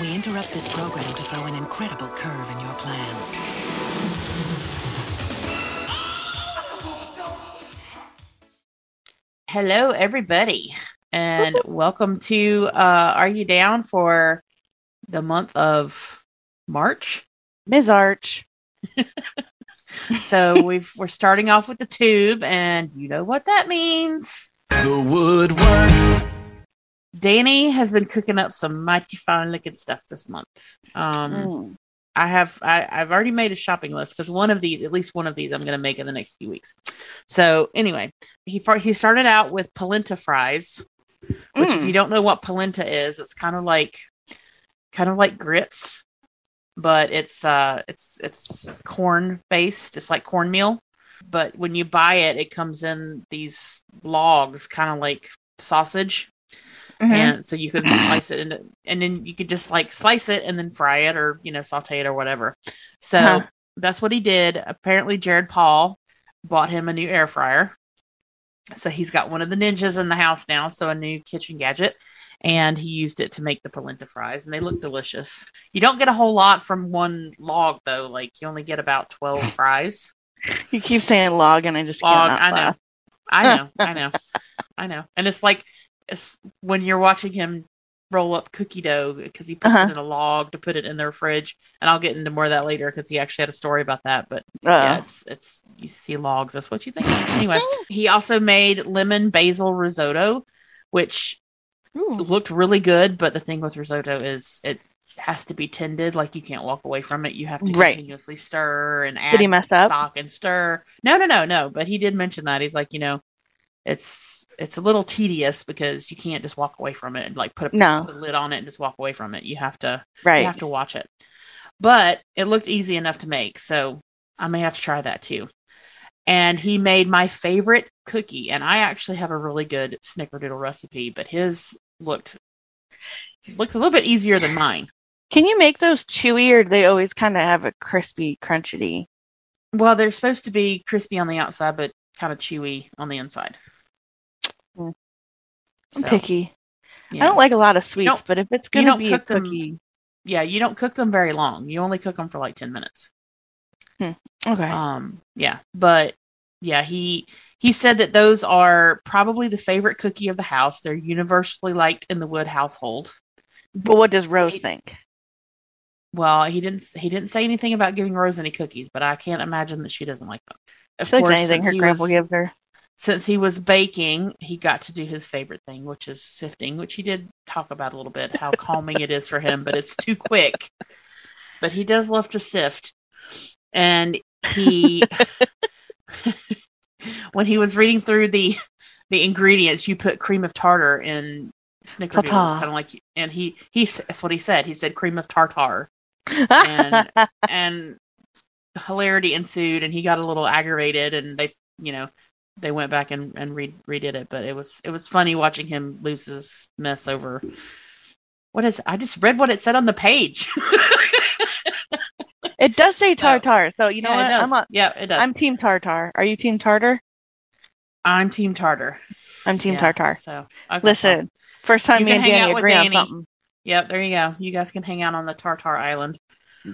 We interrupt this program to throw an incredible curve in your plans. Hello, everybody, and welcome to uh, Are You Down for the month of March? Ms. Arch. So we've we're starting off with the tube, and you know what that means. The woodworks. Danny has been cooking up some mighty fine looking stuff this month. Um, Mm. I have I, I've already made a shopping list because one of these, at least one of these, I'm going to make in the next few weeks. So anyway, he he started out with polenta fries, which if Mm. you don't know what polenta is, it's kind of like kind of like grits, but it's uh it's it's corn based. It's like cornmeal, but when you buy it, it comes in these logs, kind of like sausage Mhm. and so you could slice it into, and then you could just like slice it and then fry it or you know saute it or whatever. So Huh. that's what he did. Apparently jared paul bought him a new air fryer. So he's got one of the ninjas in the house now so a new kitchen gadget and he used it to make the polenta fries and they look delicious. You don't get a whole lot from one log though. Like you only get about 12 fries. You keep saying log, and I just log i know. i know. I know. I know. And it's like when you're watching him roll up cookie dough because he puts Uh-huh. it in a log to put it in their fridge and i'll get into more of that later because he actually had a story about that but Uh, yeah it's it's you see logs that's what you think anyway he also made lemon basil risotto which Ooh. looked really good but the thing with risotto is it has to be tended like you can't walk away from it you have to Right. continuously stir and add Did he mess up? stock and stir no no no no but he did mention that he's like you know it's it's a little tedious because you can't just walk away from it and like put a, No. put a lid on it and just walk away from it you have to Right. you have to watch it. But it looked easy enough to make, so I may have to try that too. And he made my favorite cookie, and I actually have a really good snickerdoodle recipe, but his looked looked a little bit easier than mine. Can you make those chewy, or do they always kind of have a crispy, crunchy? Well, they're supposed to be crispy on the outside, but kind of chewy on the inside. I'm So, picky. yeah. I don't like a lot of sweets, but if it's gonna be a cook them- cookie, yeah, you don't cook them very long. You only cook them for like ten minutes. okay. Um, yeah, but yeah, he he said that those are probably the favorite cookie of the house. They're universally liked in the Wood household. but what does Rose think? Well, he didn't he didn't say anything about giving Rose any cookies, but I can't imagine that she doesn't like them. Of She course, anything her grandpa gives her. Since he was baking, he got to do his favorite thing, which is sifting, which he did talk about a little bit, how calming it is for him, but it's too quick. But he does love to sift. And he when he was reading through the the ingredients, you put cream of tartar in snickerdoodles, kind of like, and he he that's what he said. He said cream of tartar, and and hilarity ensued, and he got a little aggravated, and they, you know, they went back and and re- redid it, but it was it was funny watching him lose his mess over. What is? I just read what it said on the page. it does say tartar, so you know Yeah, what? it. I'm a, yeah, it does. I'm team tartar. Are you team tartar? I'm team tartar. I'm team Yeah, tartar. So okay, Listen, first time You me and Danny agree on Danny. something. Yep, there you go. You guys can hang out on the Tartar Island.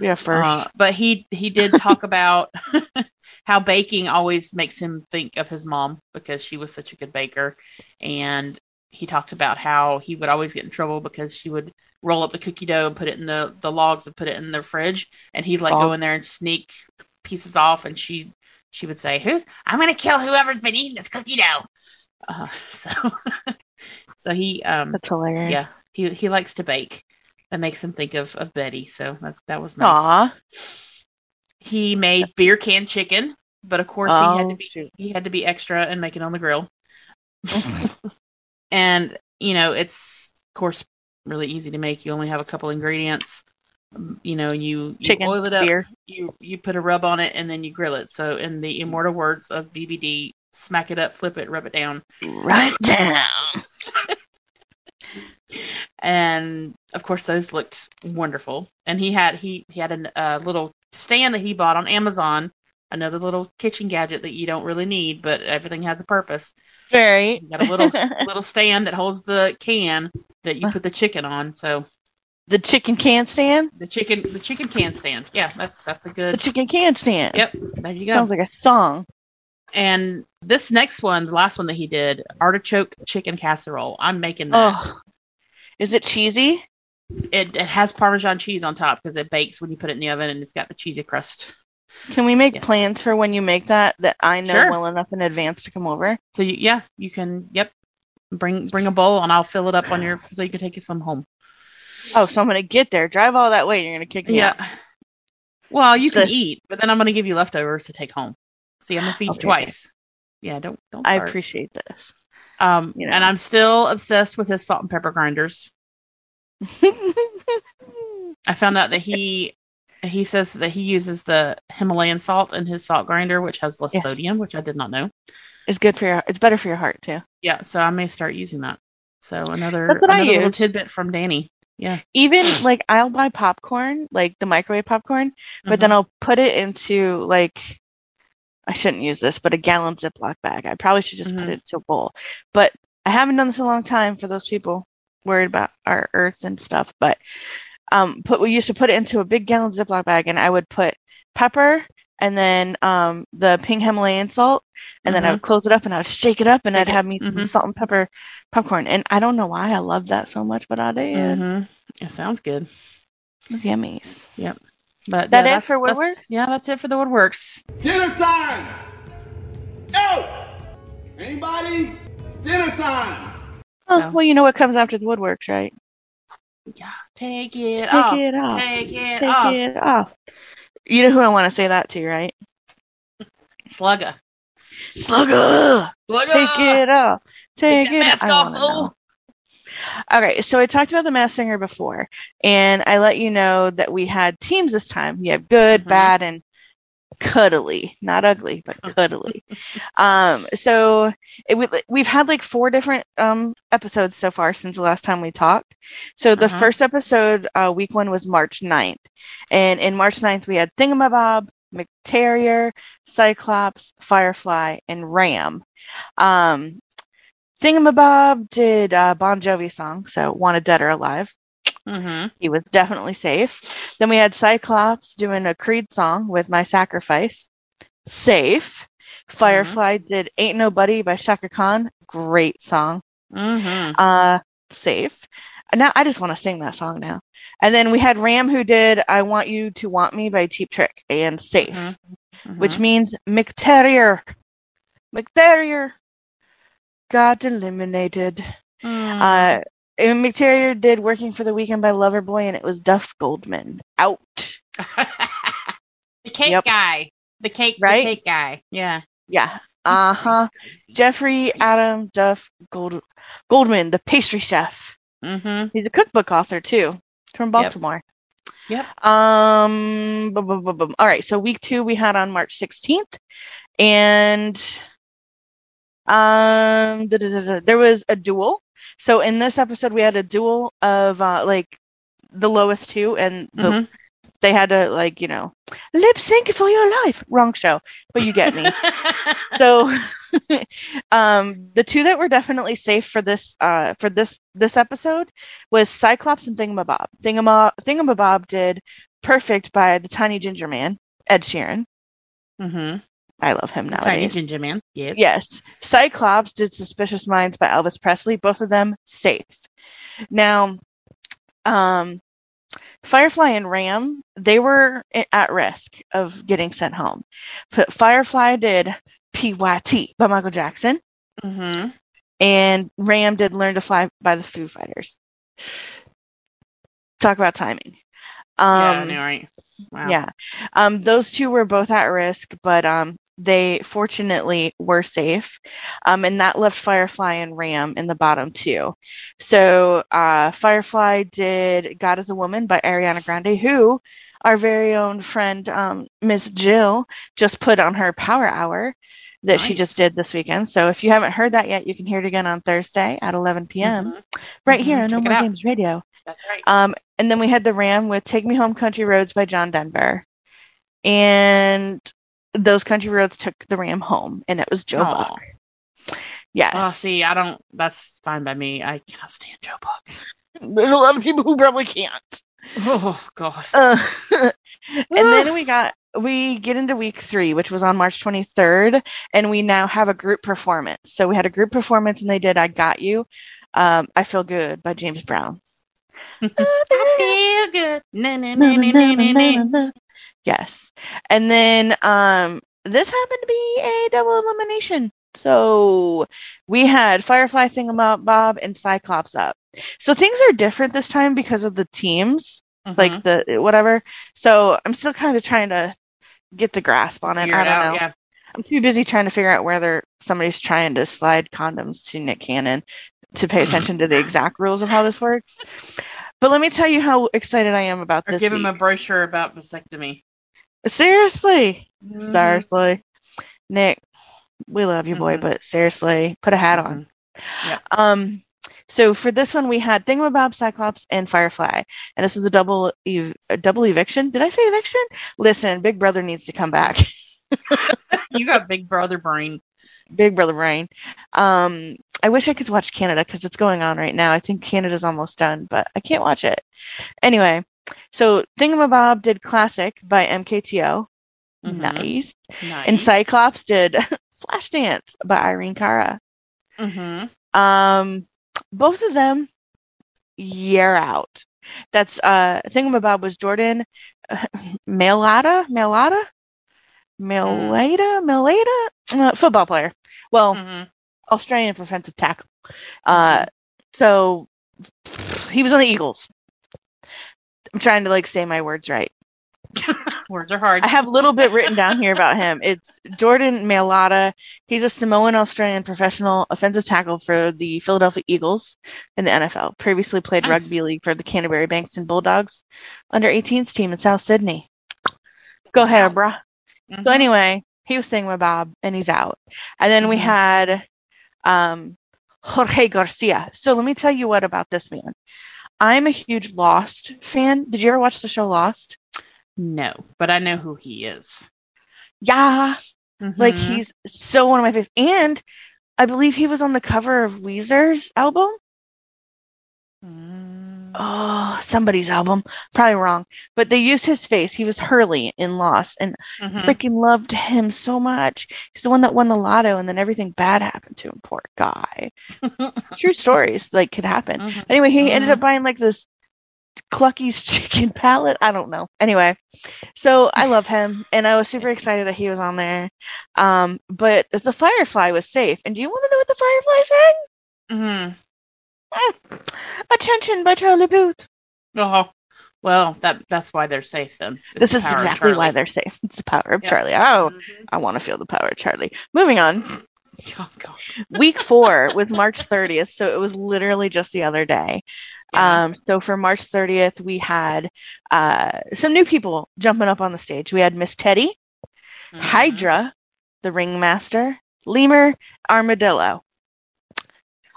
Yeah, first. Uh, but he he did talk about how baking always makes him think of his mom because she was such a good baker, and he talked about how he would always get in trouble because she would roll up the cookie dough and put it in the the logs and put it in the fridge, and he'd like Oh. go in there and sneak pieces off, and she she would say, "Who's I'm gonna kill whoever's been eating this cookie dough." Uh, so so he um That's hilarious. yeah he he likes to bake that makes him think of of betty so that, that was nice Aw. he made beer can chicken but of course he had to Oh, be shoot. he had to be extra and make it on the grill and you know it's of course really easy to make you only have a couple ingredients Um, you know you, you Chicken, oil it up beer. you you put a rub on it and then you grill it so in the immortal words of bbd smack it up flip it rub it down Right down. and of course those looked wonderful and he had he he had a uh, little stand that he bought on amazon another little kitchen gadget that you don't really need but everything has a purpose Very. you got a little little stand that holds the can that you put the chicken on so The chicken can stand. The chicken the chicken can stand. Yeah, that's that's a good The chicken can stand. Yep, there you go. Sounds like a song. and this next one, the last one that he did, artichoke chicken casserole. I'm making that. Oh, is it cheesy? It, it has Parmesan cheese on top because it bakes when you put it in the oven and it's got the cheesy crust. Can we make Yes. plans for when you make that that I know Sure. well enough in advance to come over? So you, yeah, you can. Yep, bring bring a bowl and I'll fill it up on your so you can take some home. Oh, so I'm gonna get there, drive all that way, and you're gonna kick me Yeah. out. Well, you can eat, but then I'm going to give you leftovers to take home. See, I'm to feed Okay. you twice. Yeah, don't don't. I appreciate this. Um, you and. I'm still obsessed with his salt and pepper grinders. I found out that he he says that he uses the Himalayan salt in his salt grinder, which has less Yes. sodium, which I did not know. it's good for your. It's better for your heart too. Yeah, so I may start using that. So another That's what I another little use. tidbit from Danny. Yeah, Even like I'll buy popcorn, like the microwave popcorn, but Mhm. then I'll put it into like I shouldn't use this, but a gallon Ziploc bag. I probably should just put Mhm. it into a bowl. But I haven't done this in a long time for those people worried about our earth and stuff. But um, put we used to put it into a big gallon Ziploc bag, and I would put pepper and then um the pink Himalayan salt, and then I would close it up and I would shake it up, and Mm-hmm. I'd have me some Mhm. salt and pepper popcorn. And I don't know why I love that so much, but I did. Mhm. it sounds good. It was yummies. Yep. But That yeah, it for that's- Woodwork? that's- Yeah, that's it for the woodworks. Dinner time! Yo! Anybody? Dinner time! Oh, So- well, you know what comes after the woodworks, right? Yeah, take it off. Take off. it off. Take it off. Take off. it off. You know who I want to say that to, right? Slugger. Slugger. Slugger. Take it off. Take, that it. mask off, know. Okay, so I talked about the masked singer before, and I let you know that we had teams this time. You have good, Mhm. bad, and cuddly. Not ugly, but cuddly. um, so it, we, we've had like four different um episodes so far since the last time we talked. So the Uh-huh. first episode, uh, week one, was March 9th. And in March 9th, we had Thingamabob, McTerrier, Cyclops, Firefly, and Ram. Um, Thingamabob did a Bon Jovi song, so Wanted Dead or Alive. Mm-hmm. He was definitely safe. Then we had Cyclops doing a Creed song with My Sacrifice. Safe. Firefly did Ain't Nobody by Chaka Khan. Great song. Mm-hmm. Uh, safe. Now I just want to sing that song now. And then we had Ram who did I Want You to Want Me by Cheap Trick and Safe, Mhm. which means McTerrier. McTerrier got eliminated. Mm. Uh, and McTerrier did Working for the Weekend by Loverboy and it was Duff Goldman. Out. the cake Yep. guy. The cake. Right? The cake guy. Yeah. Yeah. Uh huh. Jeffrey Adam Duff Gold- Goldman, the pastry chef. Mm-hmm. He's a cookbook author too, from Baltimore. Yep. Um. bum, bum, bum, bum. All right. So week two we had on March sixteenth, and um, there was a duel. So in this episode we had a duel of uh, like the lowest two, and the Mhm. they had to like you know lip sync for your life. Wrong show, but you get me. so um the two that were definitely safe for this uh for this this episode was cyclops and thingamabob Thingama, thingamabob did perfect by the tiny ginger man ed sheeran mm-hmm. I love him Tiny nowadays ginger man. Yes. yes cyclops did suspicious minds by elvis presley both of them safe now um Firefly and Ram, they were at risk of getting sent home. But Firefly did PYT by Michael Jackson, Mm-hmm. and Ram did Learn to Fly by the Foo Fighters. Talk about timing. yeah, I Um, right? Wow. yeah. Um, those two were both at risk, but um, they fortunately were safe. Um, and that left Firefly and Ram in the bottom two. So uh, Firefly did God is a Woman by Ariana Grande, who our very own friend, um, Miss Jill, just put on her Power Hour that she just did this weekend. So if you haven't heard that yet, you can hear it again on Thursday at 11 p.m. Mhm. right Mhm. here on No Check it More. Games Radio. That's right. Um, and then we had the Ram with Take Me Home Country Roads by John Denver. And those country roads took the Ram home, and it was Joe Aw. Buck. Yes. Oh, see, I don't. That's fine by me. I cannot stand Joe Buck. There's a lot of people who probably can't. Oh God. Uh, and then we got we get into week three, which was on March 23rd, and we now have a group performance. So we had a group performance, and they did "I Got You." Um, I feel good by James Brown. I feel good. Na, na, na. Yes. And then um this happened to be a double elimination. So we had Firefly Thingamabob and Cyclops up. So things are different this time because of the teams, Mhm. like the whatever. So I'm still kind of trying to get the grasp on it. Figure I don't out, know. Yeah. I'm too busy trying to figure out whether somebody's trying to slide condoms to Nick Cannon to pay attention to the exact rules of how this works. But let me tell you how excited I am about Or this. give him a brochure about vasectomy. Seriously. Mhm. Seriously. Nick, we love you, boy, Mhm. but seriously, put a hat on. Yep. Um, so for this one, we had Thingamabob, Cyclops, and Firefly, and this was a double ev- a double eviction. Did I say eviction? Listen, Big Brother needs to come back. You got big brother brain. Big Brother Brain. Um, I wish I could watch Canada because it's going on right now. I think Canada's almost done, but I can't watch it. Anyway, so Thingamabob did Classic by MKTO. Mhm. Nice. Nice. And Cyclops did Flashdance by Irene Cara. Mm-hmm. Um, both of them, year out. That's uh, Thingamabob was Jordan Mailata, Mailata, Mailata, Mailata, uh, football player. Well, Mm-hmm. Australian offensive tackle. Uh, so he was on the Eagles. I'm trying to like say my words right. Words are hard. I have a little bit written down here about him. It's Jordan Mailata. He's a Samoan Australian professional offensive tackle for the Philadelphia Eagles in the NFL. Previously played Nice. rugby league for the Canterbury-Bankstown Bulldogs under 18s team in South Sydney. Go ahead, brah. Mhm. So anyway, he was staying with Bob and he's out. And then we Mhm. had um, Jorge Garcia. So let me tell you what about this man. I'm a huge Lost fan. Did you ever watch the show Lost? no, but I know who he is. Yeah. Like Mhm. he's so one of my favorites. And I believe he was on the cover of Weezer's album. Oh, somebody's album. Probably wrong. But they used his face. He was Hurley in Lost. And Mhm. freaking loved him so much. He's the one that won the lotto and then everything bad happened to him. Poor guy. True stories like could happen. Mhm. Anyway, he ended Mhm. up buying like this Clucky's chicken palette. I don't know. Anyway, so I love him and I was super excited that he was on there. Um, but the Firefly was safe. And do you want to know what the Firefly sang? Mhm. Attention by Charlie Puth. Oh, well, that that's why they're safe then. It's This the is exactly why they're safe. It's the power of Yep. Charlie. Oh, Mhm. I want to feel the power of Charlie. Moving on. Oh gosh. week four was March 30th, so it was literally just the other day. Yeah. Um, so for March 30th, we had uh, some new people jumping up on the stage. We had Miss Teddy, Mhm. Hydra, the Ringmaster, Lemur, Armadillo.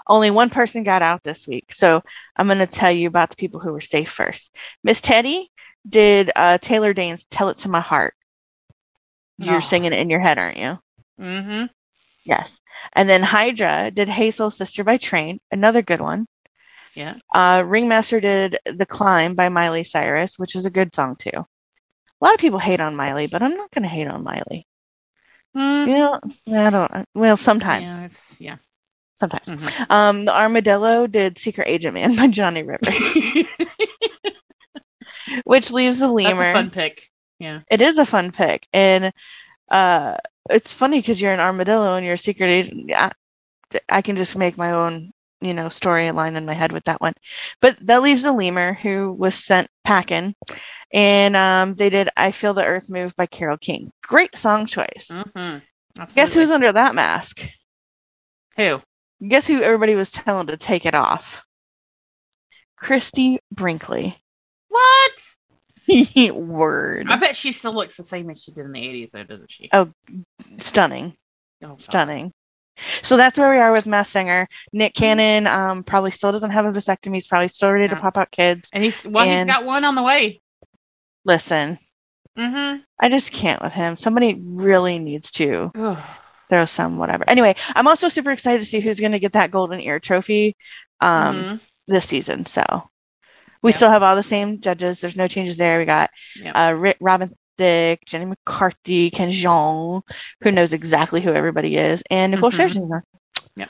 Only one person got out this week, so I'm going to tell you about the people who were safe first. Miss Teddy did uh, Taylor Dayne's "Tell It to My Heart." You're Oh. singing it in your head, aren't you? Mm hmm. Yes. And then Hydra did Soul Sister by Train, another good one. Yeah. Uh, Ringmaster did The Climb by Miley Cyrus, which is a good song too. A lot of people hate on Miley, but I'm not going to hate on Miley. Mm. You know, I don't. Well, sometimes, Yeah, it's yeah. Sometimes. Mhm. Um, the Armadillo did Secret Agent Man by Johnny Rivers, which leaves the That's lemur. a fun pick. Yeah. It is a fun pick, and uh, it's funny because you're an armadillo and you're a secret agent. Yeah, I can just make my own, you know, storyline in my head with that one. But that leaves the lemur who was sent packing, and um, they did "I Feel the Earth Move" by Carole King. Great song choice. Mhm. Guess who's under that mask? who? Guess who everybody was telling to take it off? Christie Brinkley. What? Word. I bet she still looks the same as she did in the 80s, though, doesn't she? Oh, Stunning. Oh, stunning. So that's where we are with Masked Singer. Nick Cannon um, probably still doesn't have a vasectomy. He's probably still ready to pop out kids. And he's well, he's And- got one on the way. Listen, Mm-hmm. I just can't with him. Somebody really needs to throw some whatever. Anyway, I'm also super excited to see who's going to get that golden ear trophy. Um, Mhm. this season. So we Yep. still have all the same judges. There's no changes there. We got Yep. uh, Ri- Robin Thicke, Jenny McCarthy, Ken Jeong, who knows exactly who everybody is, and Nicole Mhm. Scherzinger. Yep.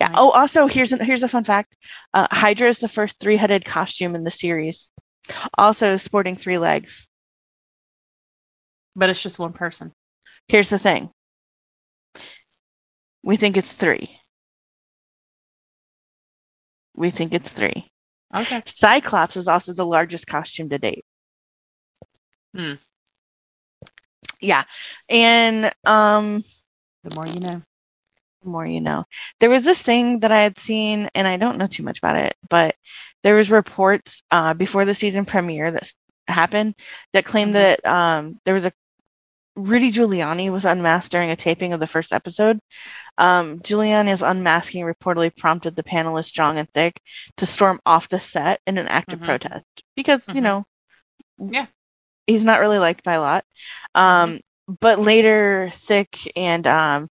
Yeah. Nice. Oh, also here's a, here's a fun fact. Uh, Hydra is the first three-headed costume in the series, also sporting three legs. but it's just one person. Here's the thing. We think it's three. We think it's three. Okay. Cyclops is also the largest costume to date. Hmm. Yeah. And um The more you know. the more you know. There was this thing that I had seen and I don't know too much about it, but there was reports uh before the season premiere that happened that claimed Mhm. that um there was a Rudy Giuliani was unmasked during a taping of the first episode. Um, Giuliani's unmasking reportedly prompted the panelists Jeong and Thicke to storm off the set in an act of Mhm. protest because, you Mhm. know, Yeah. he's not really liked by a lot. Um, but later, Thicke and um,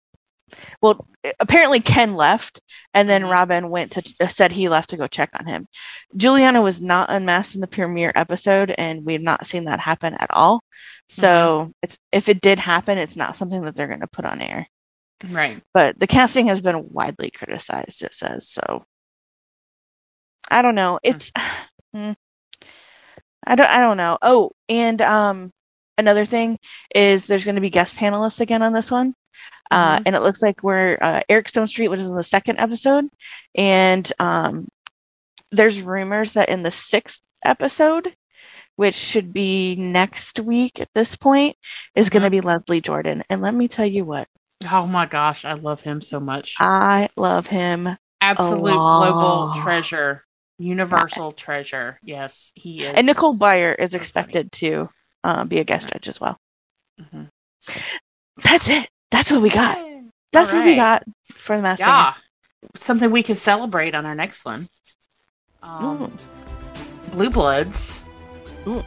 well, apparently Ken left, and then Mhm. Robin went to uh, said he left to go check on him. Giuliani was not unmasked in the premiere episode, and we've not seen that happen at all. So it's if it did happen, it's not something that they're going to put on air. Right. But the casting has been widely criticized. It says so. I don't know. It's Hmm. I don't I don't know. Oh, and um another thing is there's going to be guest panelists again on this one. Uh, Mhm. and it looks like we're uh, Eric Stonestreet, which is in the second episode, and um, there's rumors that in the sixth episode, which should be next week at this point, is going to Mhm. be Leslie Jordan. And let me tell you what, Oh my gosh, I love him so much. I love him. Absolute global treasure. Universal treasure. Yes, he is. And Nicole Byer is so funny. expected to uh, be a guest judge as well. Mhm. That's it. That's what we got. That's what we got for the Singer. Yeah. Something we can celebrate on our next one. Um. Blue Bloods. Ooh.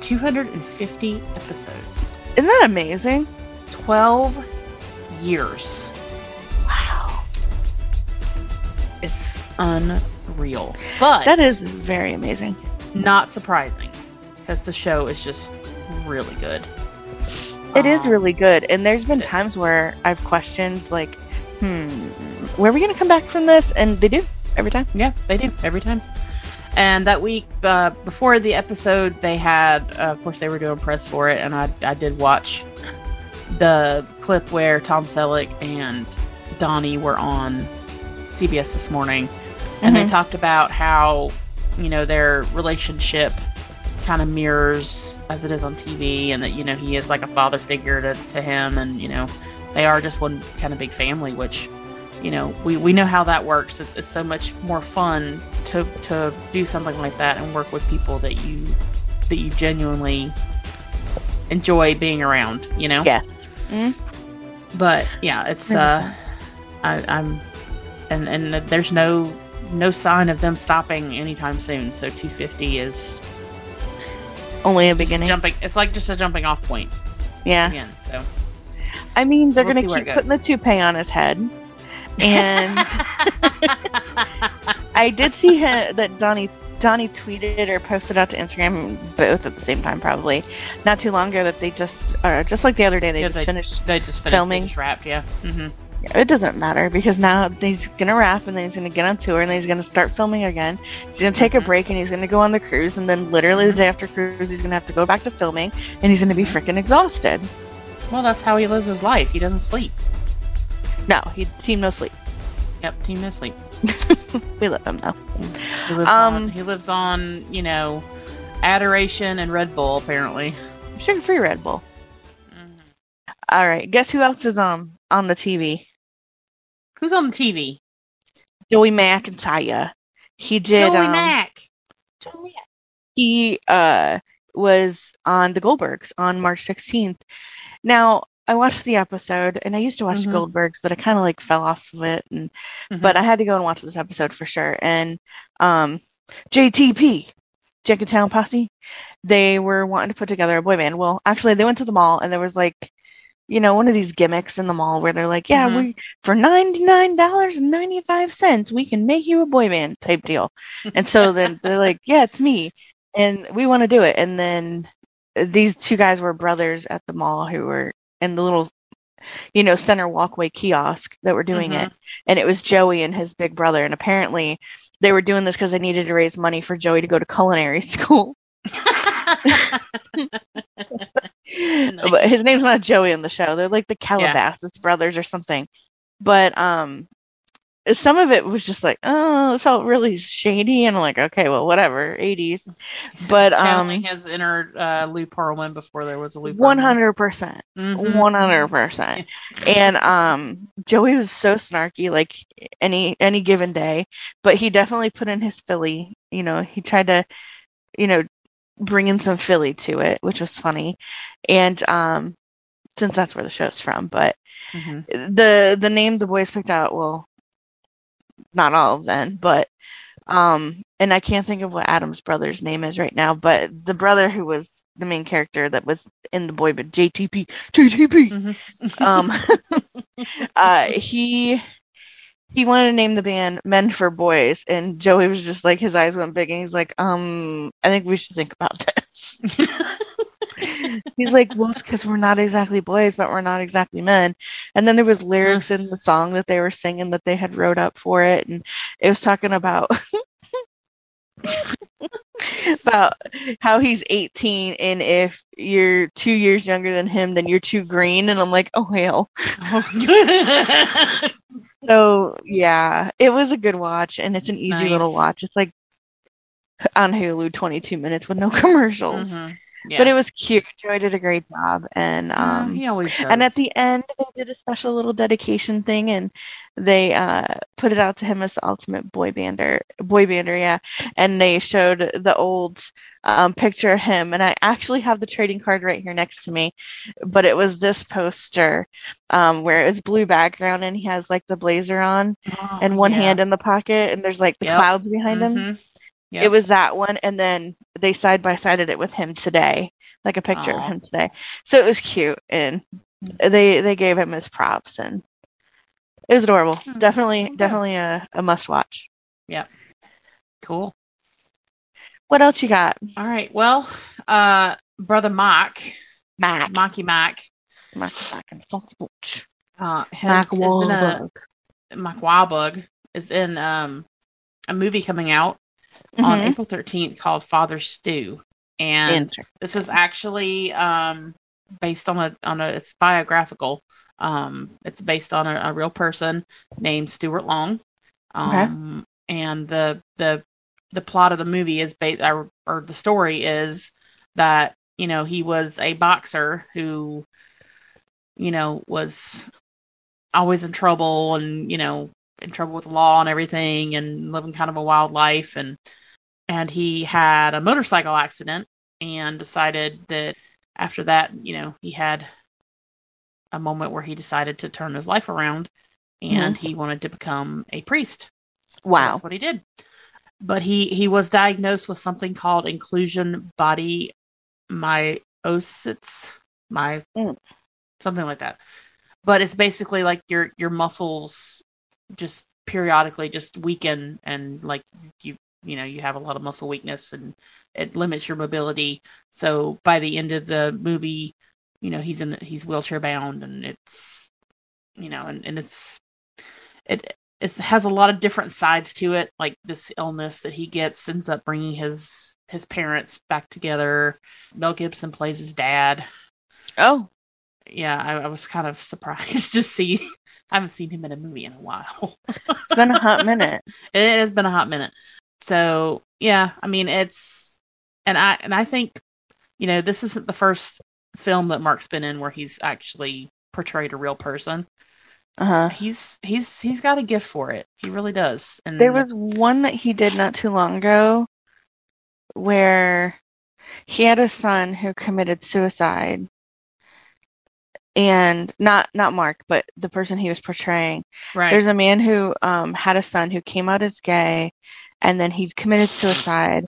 250 episodes. Isn't that amazing? 12 years. Wow. It's unreal. But That is very amazing. not surprising because the show is just really good. It is Um, really good. And there's been times where I've questioned, like, hmm, where are we going to come back from this? And they do every time. Yeah, they do every time. And that week uh, before the episode, they had, uh, of course, they were doing press for it, and I, I did watch the clip where Tom Selleck and Donnie were on CBS this morning, and they Mhm. talked about how you know their relationship kind of mirrors as it is on TV, and that you know he is like a father figure to, to him, and you know they are just one kind of big family, which you know we, we know how that works. It's, it's so much more fun to to do something like that and work with people that you that you genuinely enjoy being around. You know. Yes. Mhm. But yeah, it's uh, I, I'm, and and there's no no sign of them stopping anytime soon. So 250 is Only a beginning. jumping. It's like just a jumping off point Yeah. again. So I mean, they're We'll gonna keep putting the toupee on his head. And I did see him, that Donnie Donnie tweeted or posted out to Instagram both at the same time, probably not too long ago. That they just, or just like the other day, they Yeah, just they- finished. they just finished. Filming. Just wrapped. Yeah. hmm It doesn't matter because now he's gonna wrap and then he's gonna get on tour and then he's gonna start filming again. He's gonna take a break and he's gonna go on the cruise and then literally the day after cruise he's gonna have to go back to filming and he's gonna be freaking exhausted. Well, that's how he lives his life. He doesn't sleep. No, he team no sleep. Yep. Team no sleep. We let them know. He lives Um, on. He lives on. You know, adoration and Red Bull. Apparently. Sugar free Red Bull. Mhm. All right, guess who else is on on the TV? Who's on the TV? Joey McIntyre. He did. Joey um, Mack. Joey Mac. He uh was on the Goldbergs on March 16th. Now I watched the episode and I used to watch Mhm. the Goldbergs, but I kind of like fell off of it. And Mhm. but I had to go and watch this episode for sure. And um, JTP, Jenkintown Posse, they were wanting to put together a boy band. Well, actually, they went to the mall and there was like you know, one of these gimmicks in the mall where they're like, yeah, Mhm. we for ninety nine dollars and ninety five cents, we can make you a boy band type deal. And so then they're like, yeah, it's me, and we want to do it. And then uh, these two guys were brothers at the mall who were in the little, you know, center walkway kiosk that were doing Mhm. it, and it was Joey and his big brother. And apparently, they were doing this because they needed to raise money for Joey to go to culinary school. But his name's not Joey in the show. They're like the Calabasas brothers or something. But um some of it was just like, oh, it felt really shady and I'm like, okay, well, whatever, 80s. But um his inner uh, Lou Pearlman before there was a Lou. hundred percent. Mhm. One hundred percent. And um Joey was so snarky like any any given day, but he definitely put in his Philly. You know, he tried to, you know, bring in some Philly to it, which was funny. And um since that's where the show's from, but Mhm. the the name the boys picked out, well, not all of them, but um and I can't think of what Adam's brother's name is right now, but the brother who was the main character that was in the boy but JTP JTP Mhm. um uh he he wanted to name the band men for boys and joey was just like his eyes went big and he's like um i think we should think about this. He's like well it's because we're not exactly boys but we're not exactly men. And then there was lyrics in the song that they were singing that they had wrote up for it and it was talking about about how he's 18 and if you're two years younger than him then you're too green and i'm like oh hell so yeah it was a good watch and it's an easy little watch. It's like on hulu 22 minutes with no commercials. Mhm. Yeah. but it was cute joy did a great job and um he always does. and at the end, they did a special little dedication thing, and they uh, put it out to him as the ultimate boy bander, boy bander, yeah. And they showed the old um, picture of him, and I actually have the trading card right here next to me. But it was this poster um, where it's blue background, and he has like the blazer on, Oh, and one yeah. hand in the pocket, and there's like the Yep. clouds behind him. Yep. It was that one, and then they side by sided it with him today, like a picture of him today. So it was cute, and they they gave him his props, and it was adorable. Hmm, Definitely, okay. definitely a, a must watch. Yeah, cool. What else you got, All right. Well, uh, brother Mock, Mac? Mocky Mac, Mac, Mac, and Funky Booch. uh, Mac has, is in a Wahlberg. Mac Wahlberg is in um a movie coming out on Mhm. April thirteenth called Father Stu, and this is actually um based on a on a it's biographical. Um, it's based on a, a real person named Stuart Long. Okay. Um, and the the the plot of the movie is based or, or the story is that you know he was a boxer who you know was always in trouble and you know in trouble with the law and everything and living kind of a wild life and and he had a motorcycle accident and decided that after that you know he had a moment where he decided to turn his life around and he wanted to become a priest so Wow. that's what he did. But he he was diagnosed with something called inclusion body myosis, my Mm. something like that. But it's basically like your your muscles just periodically just weaken and like you you know you have a lot of muscle weakness and it limits your mobility. So by the end of the movie, you know he's in he's wheelchair bound and it's you know and, and it's it it has a lot of different sides to it. Like this illness that he gets ends up bringing his his parents back together. Mel gibson plays his dad. Oh, yeah i, I was kind of surprised to see i haven't seen him in a movie in a while. It's been a hot minute. it has been a hot minute. So yeah i mean it's and i and i think you know this isn't the first film that mark's been in where he's actually portrayed a real person. Uh huh. he's he's he's got a gift for it. He really does. And There was one that he did not too long ago where he had a son who committed suicide and not not Mark but the person he was portraying right there's a man who um, had a son who came out as gay and then he committed suicide.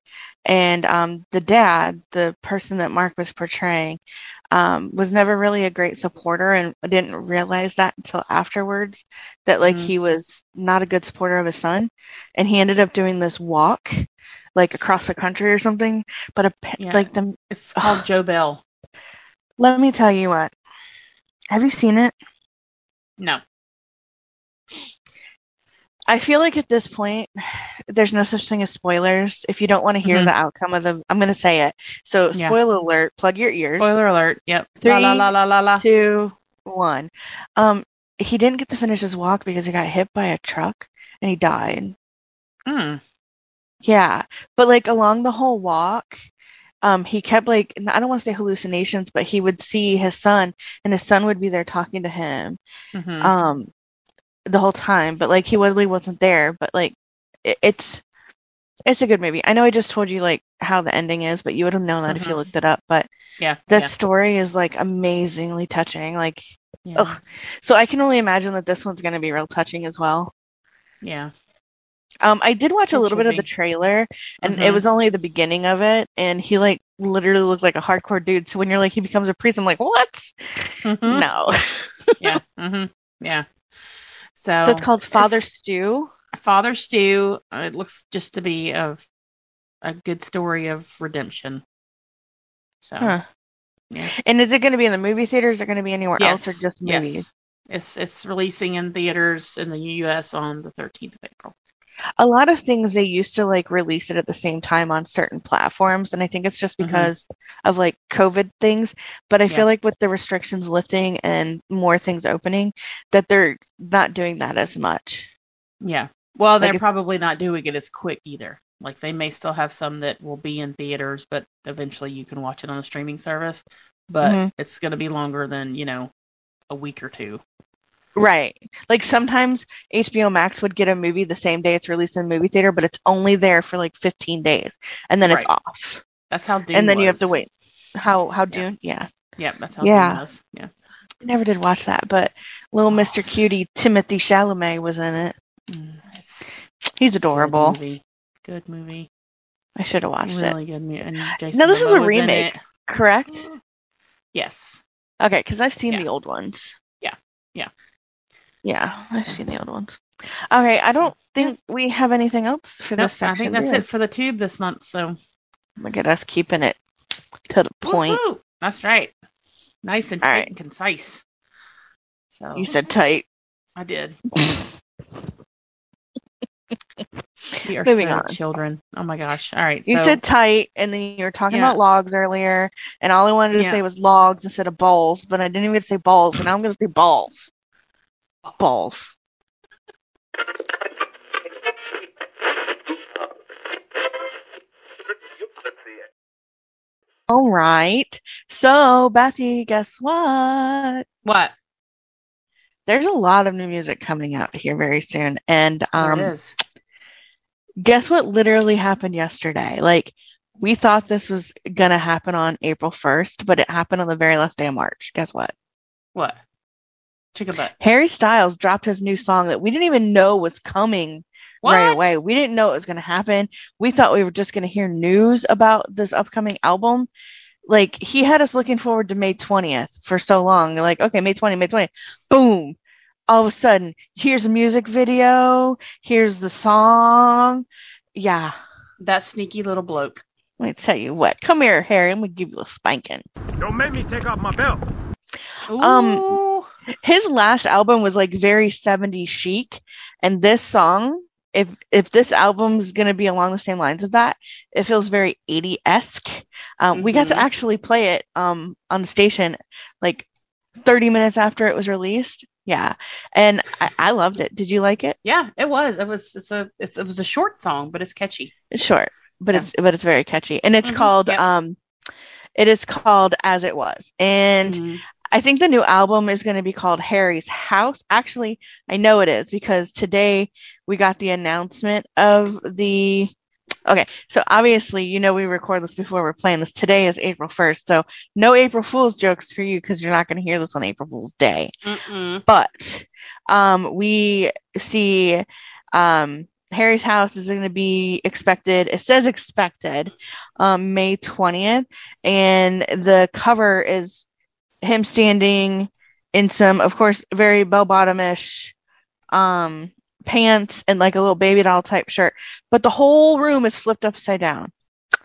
And um, the dad, the person that Mark was portraying, um, was never really a great supporter and didn't realize that until afterwards that like Mhm. he was not a good supporter of his son. And he ended up doing this walk like across the country or something. But a, Yeah. like the It's called Joe Bell. let me tell you what. Have you seen it? No. I feel like at this point, there's no such thing as spoilers. If you don't want to hear Mhm. the outcome of the, I'm going to say it. So, Yeah. spoiler alert, plug your ears. Spoiler alert. Yep. Three, la la la la la la. Two, one. Um, he didn't get to finish his walk because he got hit by a truck and he died. Hmm. Yeah, but like along the whole walk, um, he kept like I don't want to say hallucinations, but he would see his son, and his son would be there talking to him. Mhm. um the whole time but like he really wasn't there but like it, it's it's a good movie i know i just told you like how the ending is but you would have known that if you Mhm. looked it up but yeah. that yeah, story is like amazingly touching like yeah. ugh. so i can only imagine that this one's going to be real touching as well yeah. Um i did watch a little bit of the trailer and it Mhm. was only the beginning of it and he like literally looks like a hardcore dude so when you're like he becomes a priest i'm like what Mhm. no yeah. Mm-hmm. Yeah. So, so it's called father it's- stew Father Stu. uh, It looks just to be of a good story of redemption. So, Huh. yeah. And is it going to be in the movie theaters? Is it going to be anywhere else or Yes. just movies? Yes. It's it's releasing in theaters in the U.S. on the 13th of April. A lot of things they used to like release it at the same time on certain platforms, and I think it's just Mhm. because of like COVID things. But I Yeah. feel like with the restrictions lifting and more things opening, that they're not doing that as much. Yeah. Well, they're Like probably not doing it as quick either. Like they may still have some that will be in theaters, but eventually you can watch it on a streaming service. But Mhm. it's going to be longer than you know a week or two. Right. Like sometimes HBO Max would get a movie the same day it's released in the movie theater, but it's only there for like 15 days, and then it's off. That's how Dune and then you have to wait. How how Yeah. Dune? Yeah. Yep, that's how Yeah. Dune was. Yeah. I never did watch that, but little Mr. Cutie Timothy Chalamet was in it. Mm, It's He's good adorable. movie. Good movie. I should have watched it. Really good movie. And Jason No, this is a Momoa was in remake. Correct? Yes. Okay, because I've seen Yeah. the old ones. Yeah. Yeah. Yeah, I've seen the old ones. Okay, I don't think we have anything else for Nope, this section. I think that's it for the tube this month. So? Look at us keeping it to the point. Woohoo! That's right. Nice and All tight right. and concise. So You said tight. I did. We are Moving so on. children. Oh my gosh. All right. You so said tight, and then you were talking Yeah. about logs earlier, and all I wanted to Yeah. say was logs instead of balls, but I didn't even say balls, but now I'm going to say balls. Balls. All right. So, Bethy, guess what? what? There's a lot of new music coming out here very soon. And There um, it is. guess what literally happened yesterday? Like, we thought this was going to happen on April 1st, but it happened on the very last day of March. Guess what? What? Chicken butt. Harry Styles dropped his new song that we didn't even know was coming right away. We didn't know it was going to happen. We thought we were just going to hear news about this upcoming album. Like he had us looking forward to May 20th for so long. Like, okay, May 20th, May 20th. Boom. All of a sudden, here's a music video. Here's the song. Yeah. That sneaky little bloke. Let me tell you what. Come here, Harry. I'm going to give you a spanking. Don't make me take off my belt. Um, Ooh. His last album was like very 70s chic and this song if if this album is going to be along the same lines of that it feels very 80esque um, we got to Mhm. actually play it um, on the station like 30 minutes after it was released yeah and I, I loved it did you like it yeah, it was. It was. It's a. It's, it was a short song, but it's catchy. it's short but Yeah. it's but it's very catchy and it's Mhm, called yep. um it is called as it was and Mhm. I think the new album is going to be called Harry's House. Actually, I know it is because today we got the announcement of the. Okay, so obviously, you know, we record this before we're playing this. Today is April 1st. So, no April Fool's jokes for you because you're not going to hear this on April Fool's Day. Mm-mm. But um, we see um, Harry's house is going to be expected. It says expected um, May 20th. And the cover is him standing in some, of course, very bell bottomish um, pants and like a little baby doll type shirt. But the whole room is flipped upside down.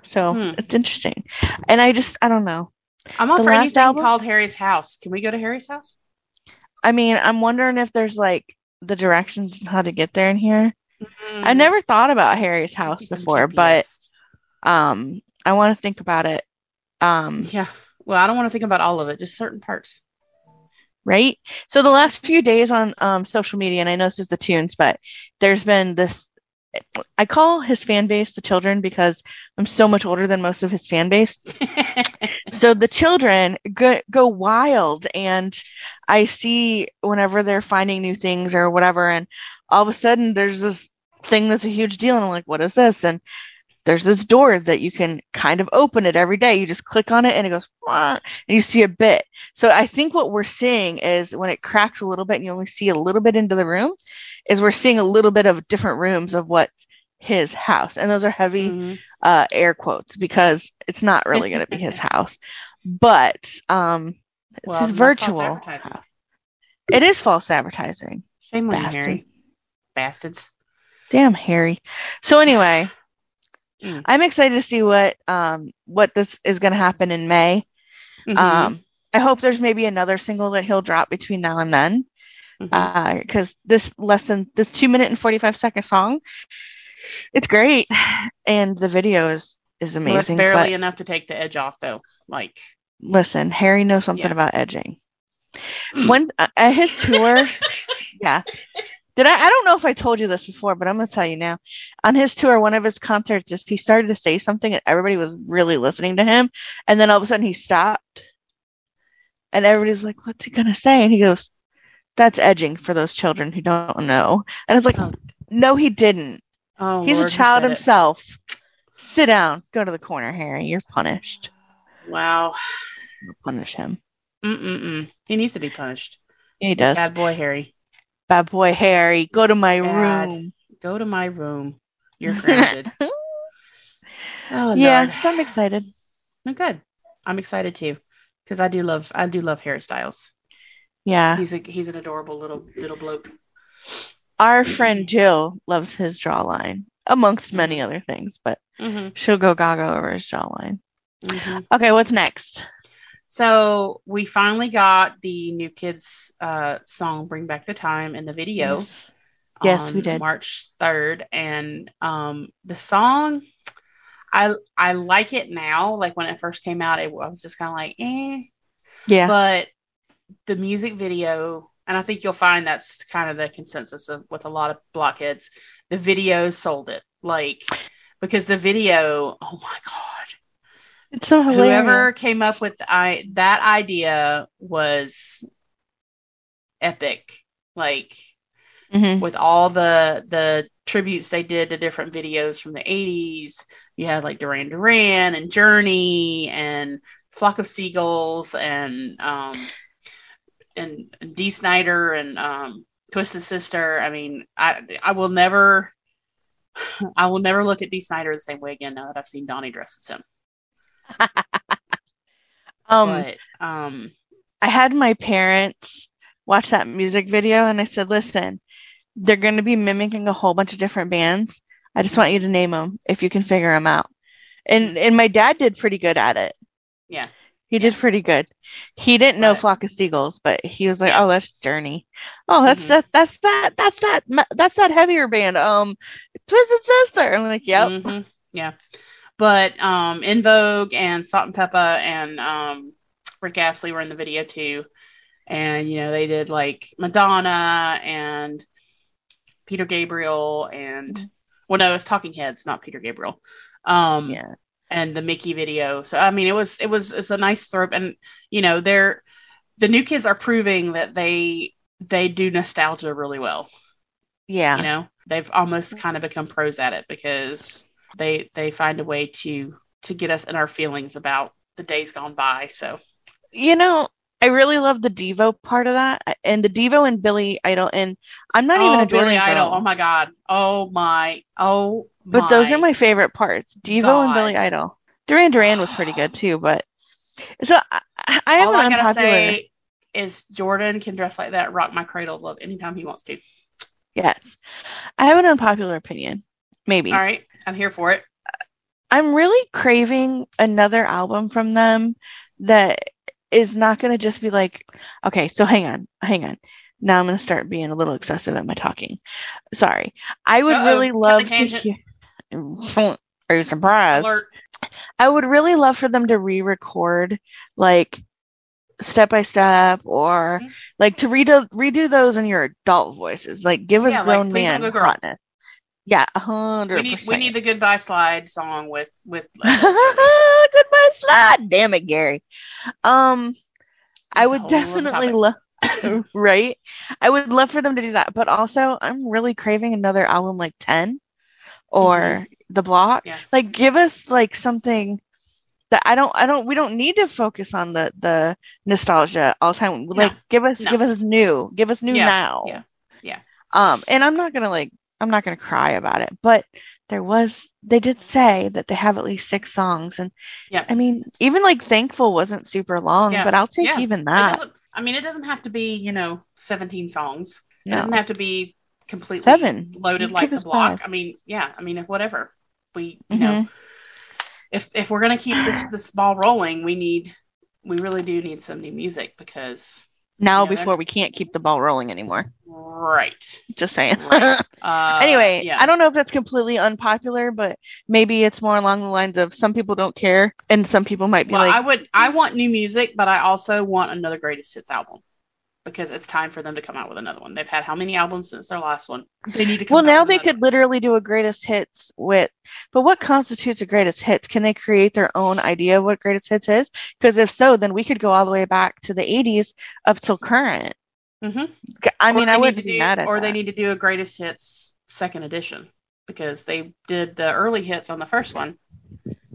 So Hmm. it's interesting. And I just, I don't know. I'm all The for last anything album? called Harry's house. Can we go to Harry's house? I mean, I'm wondering if there's like the directions on how to get there in here. Mm, I never thought about Harry's house before, but um I want to think about it. Um yeah. Well, I don't want to think about all of it, just certain parts. right? So the last few days on um social media, and I know this is the tunes, but there's been this I call his fan base the children because I'm so much older than most of his fan base. So the children go, go wild, and I see whenever they're finding new things or whatever, and all of a sudden there's this thing that's a huge deal, and I'm like, what is this? And there's this door that you can kind of open it every day. You just click on it and it goes, and you see a bit. So I think what we're seeing is when it cracks a little bit and you only see a little bit into the room, is we're seeing a little bit of different rooms of what's his house. And those are heavy Mhm. uh, air quotes because it's not really going to be his house, but um, it's Well, his then that's false virtual. house. It is false advertising. Shame on you, Harry. Bastards. Damn, Harry. So anyway, Mm. I'm excited to see what um what this is going to happen in May. Mhm. Um, I hope there's maybe another single that he'll drop between now and then, because this less than this two minute and 45 second song, it's great, and the video is is Well, amazing. barely but enough to take the edge off, though. Like, listen, Harry knows something Yeah. about edging. When uh, at his tour, yeah. Did I? I don't know if I told you this before, but I'm gonna tell you now. On his tour, one of his concerts, just he started to say something, and everybody was really listening to him, and then all of a sudden he stopped, and everybody's like, "What's he gonna say?" And he goes, "That's edging for those children who don't know." And it's like, Oh. "No, he didn't. oh, He's Lord, a child said it. himself. Sit down. Go to the corner, Harry. You're punished. Wow. Punish him. Mm-mm-mm. He needs to be punished. He does. Bad boy, Harry. Bad boy Harry, go to my Bad. room. Go to my room. You're grounded. oh, yeah, Lord. so I'm excited. Oh, good. I'm excited too, because I do love I do love Harry Styles. Yeah. He's a he's an adorable little little bloke. Our friend Jill loves his jawline, amongst many other things, but Mm-hmm. she'll go gaga over his jawline. Mm-hmm. Okay, what's next? So we finally got the new kids uh, song "Bring Back the Time" in the video. Yes. Yes, we did. March third, and um, the song, I I like it now. Like when it first came out, it, I was just kind of like, eh. Yeah. But the music video, and I think you'll find that's kind of the consensus of with a lot of blockheads. The video sold it, like because the video. Oh my god! It's so hilarious. Whoever came up with I that idea was epic. Like Mhm. with all the the tributes they did to different videos from the 80s. You had like Duran Duran and Journey and Flock of Seagulls and um and, Dee Snider and um Twisted Sister. I mean, I I will never I will never look at Dee Snider the same way again now that I've seen Donnie dress as him. Um, but um I had my parents watch that music video and I said, listen, they're going to be mimicking a whole bunch of different bands. I just want you to name them if you can figure them out. And and my dad did pretty good at it. Yeah. He did pretty good. He didn't know But- Flock of Seagulls, but he was like, Yeah. "Oh, that's Journey. Oh, that's Mhm. that. That's that. That's that. That's that heavier band. Um, Twisted Sister." I'm like, "Yep." Mhm. Yeah. But um En Vogue and Salt and Pepa and um Rick Astley were in the video too. And you know, they did like Madonna and Peter Gabriel and well no, it was Talking Heads, not Peter Gabriel. Um Yeah. and the Mickey video. So I mean it was it was it's a nice throw and you know, they're the new kids are proving that they they do nostalgia really well Yeah. you know they've almost kind of become pros at it because they they find a way to to get us in our feelings about the days gone by so you know, I really love the Devo part of that, and the Devo and Billy Idol. And I'm not even oh, a Jordan Billy Idol. Oh my god. Oh my. Oh. but those are my favorite parts: Devo and Billy Idol. Duran Duran was pretty good too, but so I, I have All an I gotta unpopular. say is Jordan can dress like that, rock my cradle of love anytime he wants to. Yes, I have an unpopular opinion. Maybe All right, I'm here for it. I'm really craving another album from them that is not going to just be like, okay, so hang on, hang on. Now I'm going to start being a little excessive at my talking. Sorry. I would Uh-oh, really love to hear. Are you surprised? Alert. I would really love for them to re-record like step by step or Mhm. like to redo redo those in your adult voices. Like give us Yeah, grown Don't man hotness. Yeah, hundred We need we need the goodbye slide song with with. Goodbye slide. Damn it, Gary. Um, I That's would definitely love. right, I would love for them to do that, but also I'm really craving another album like Ten or Mhm. The Block. Yeah. Like, give us like something that I don't. I don't. We don't need to focus on the the nostalgia all the time. Like, give us no. give us new. Give us new Yeah, now. yeah, yeah. Um, and I'm not gonna like. I'm not gonna cry about it, but there was. They did say that they have at least six songs, and Yeah. I mean, even like "Thankful" wasn't super long, Yeah, but I'll take yeah. even that. I mean, it doesn't have to be you know 17 songs. It No. doesn't have to be completely Seven. loaded You like the block. five. I mean, yeah. I mean, if whatever we you know Mhm. if if we're gonna keep this this ball rolling, we need we really do need some new music because Now, Yeah, before we can't keep the ball rolling anymore. right. Just saying. Right. Uh, anyway, yeah. I don't know if that's completely unpopular, but maybe it's more along the lines of some people don't care, and some people might be Well, like, I would I want new music, but I also want another greatest hits album because it's time for them to come out with another one. They've had how many albums since their last one? They need to. Come Well, out now with they another could literally do a greatest hits with, but what constitutes a greatest hits? Can they create their own idea of what greatest hits is? Because if so, then we could go all the way back to the 80s up till current. one. Mhm. I mean, I need wouldn't to be do, mad at or they need to do a greatest hits second edition because they did the early hits on the first one.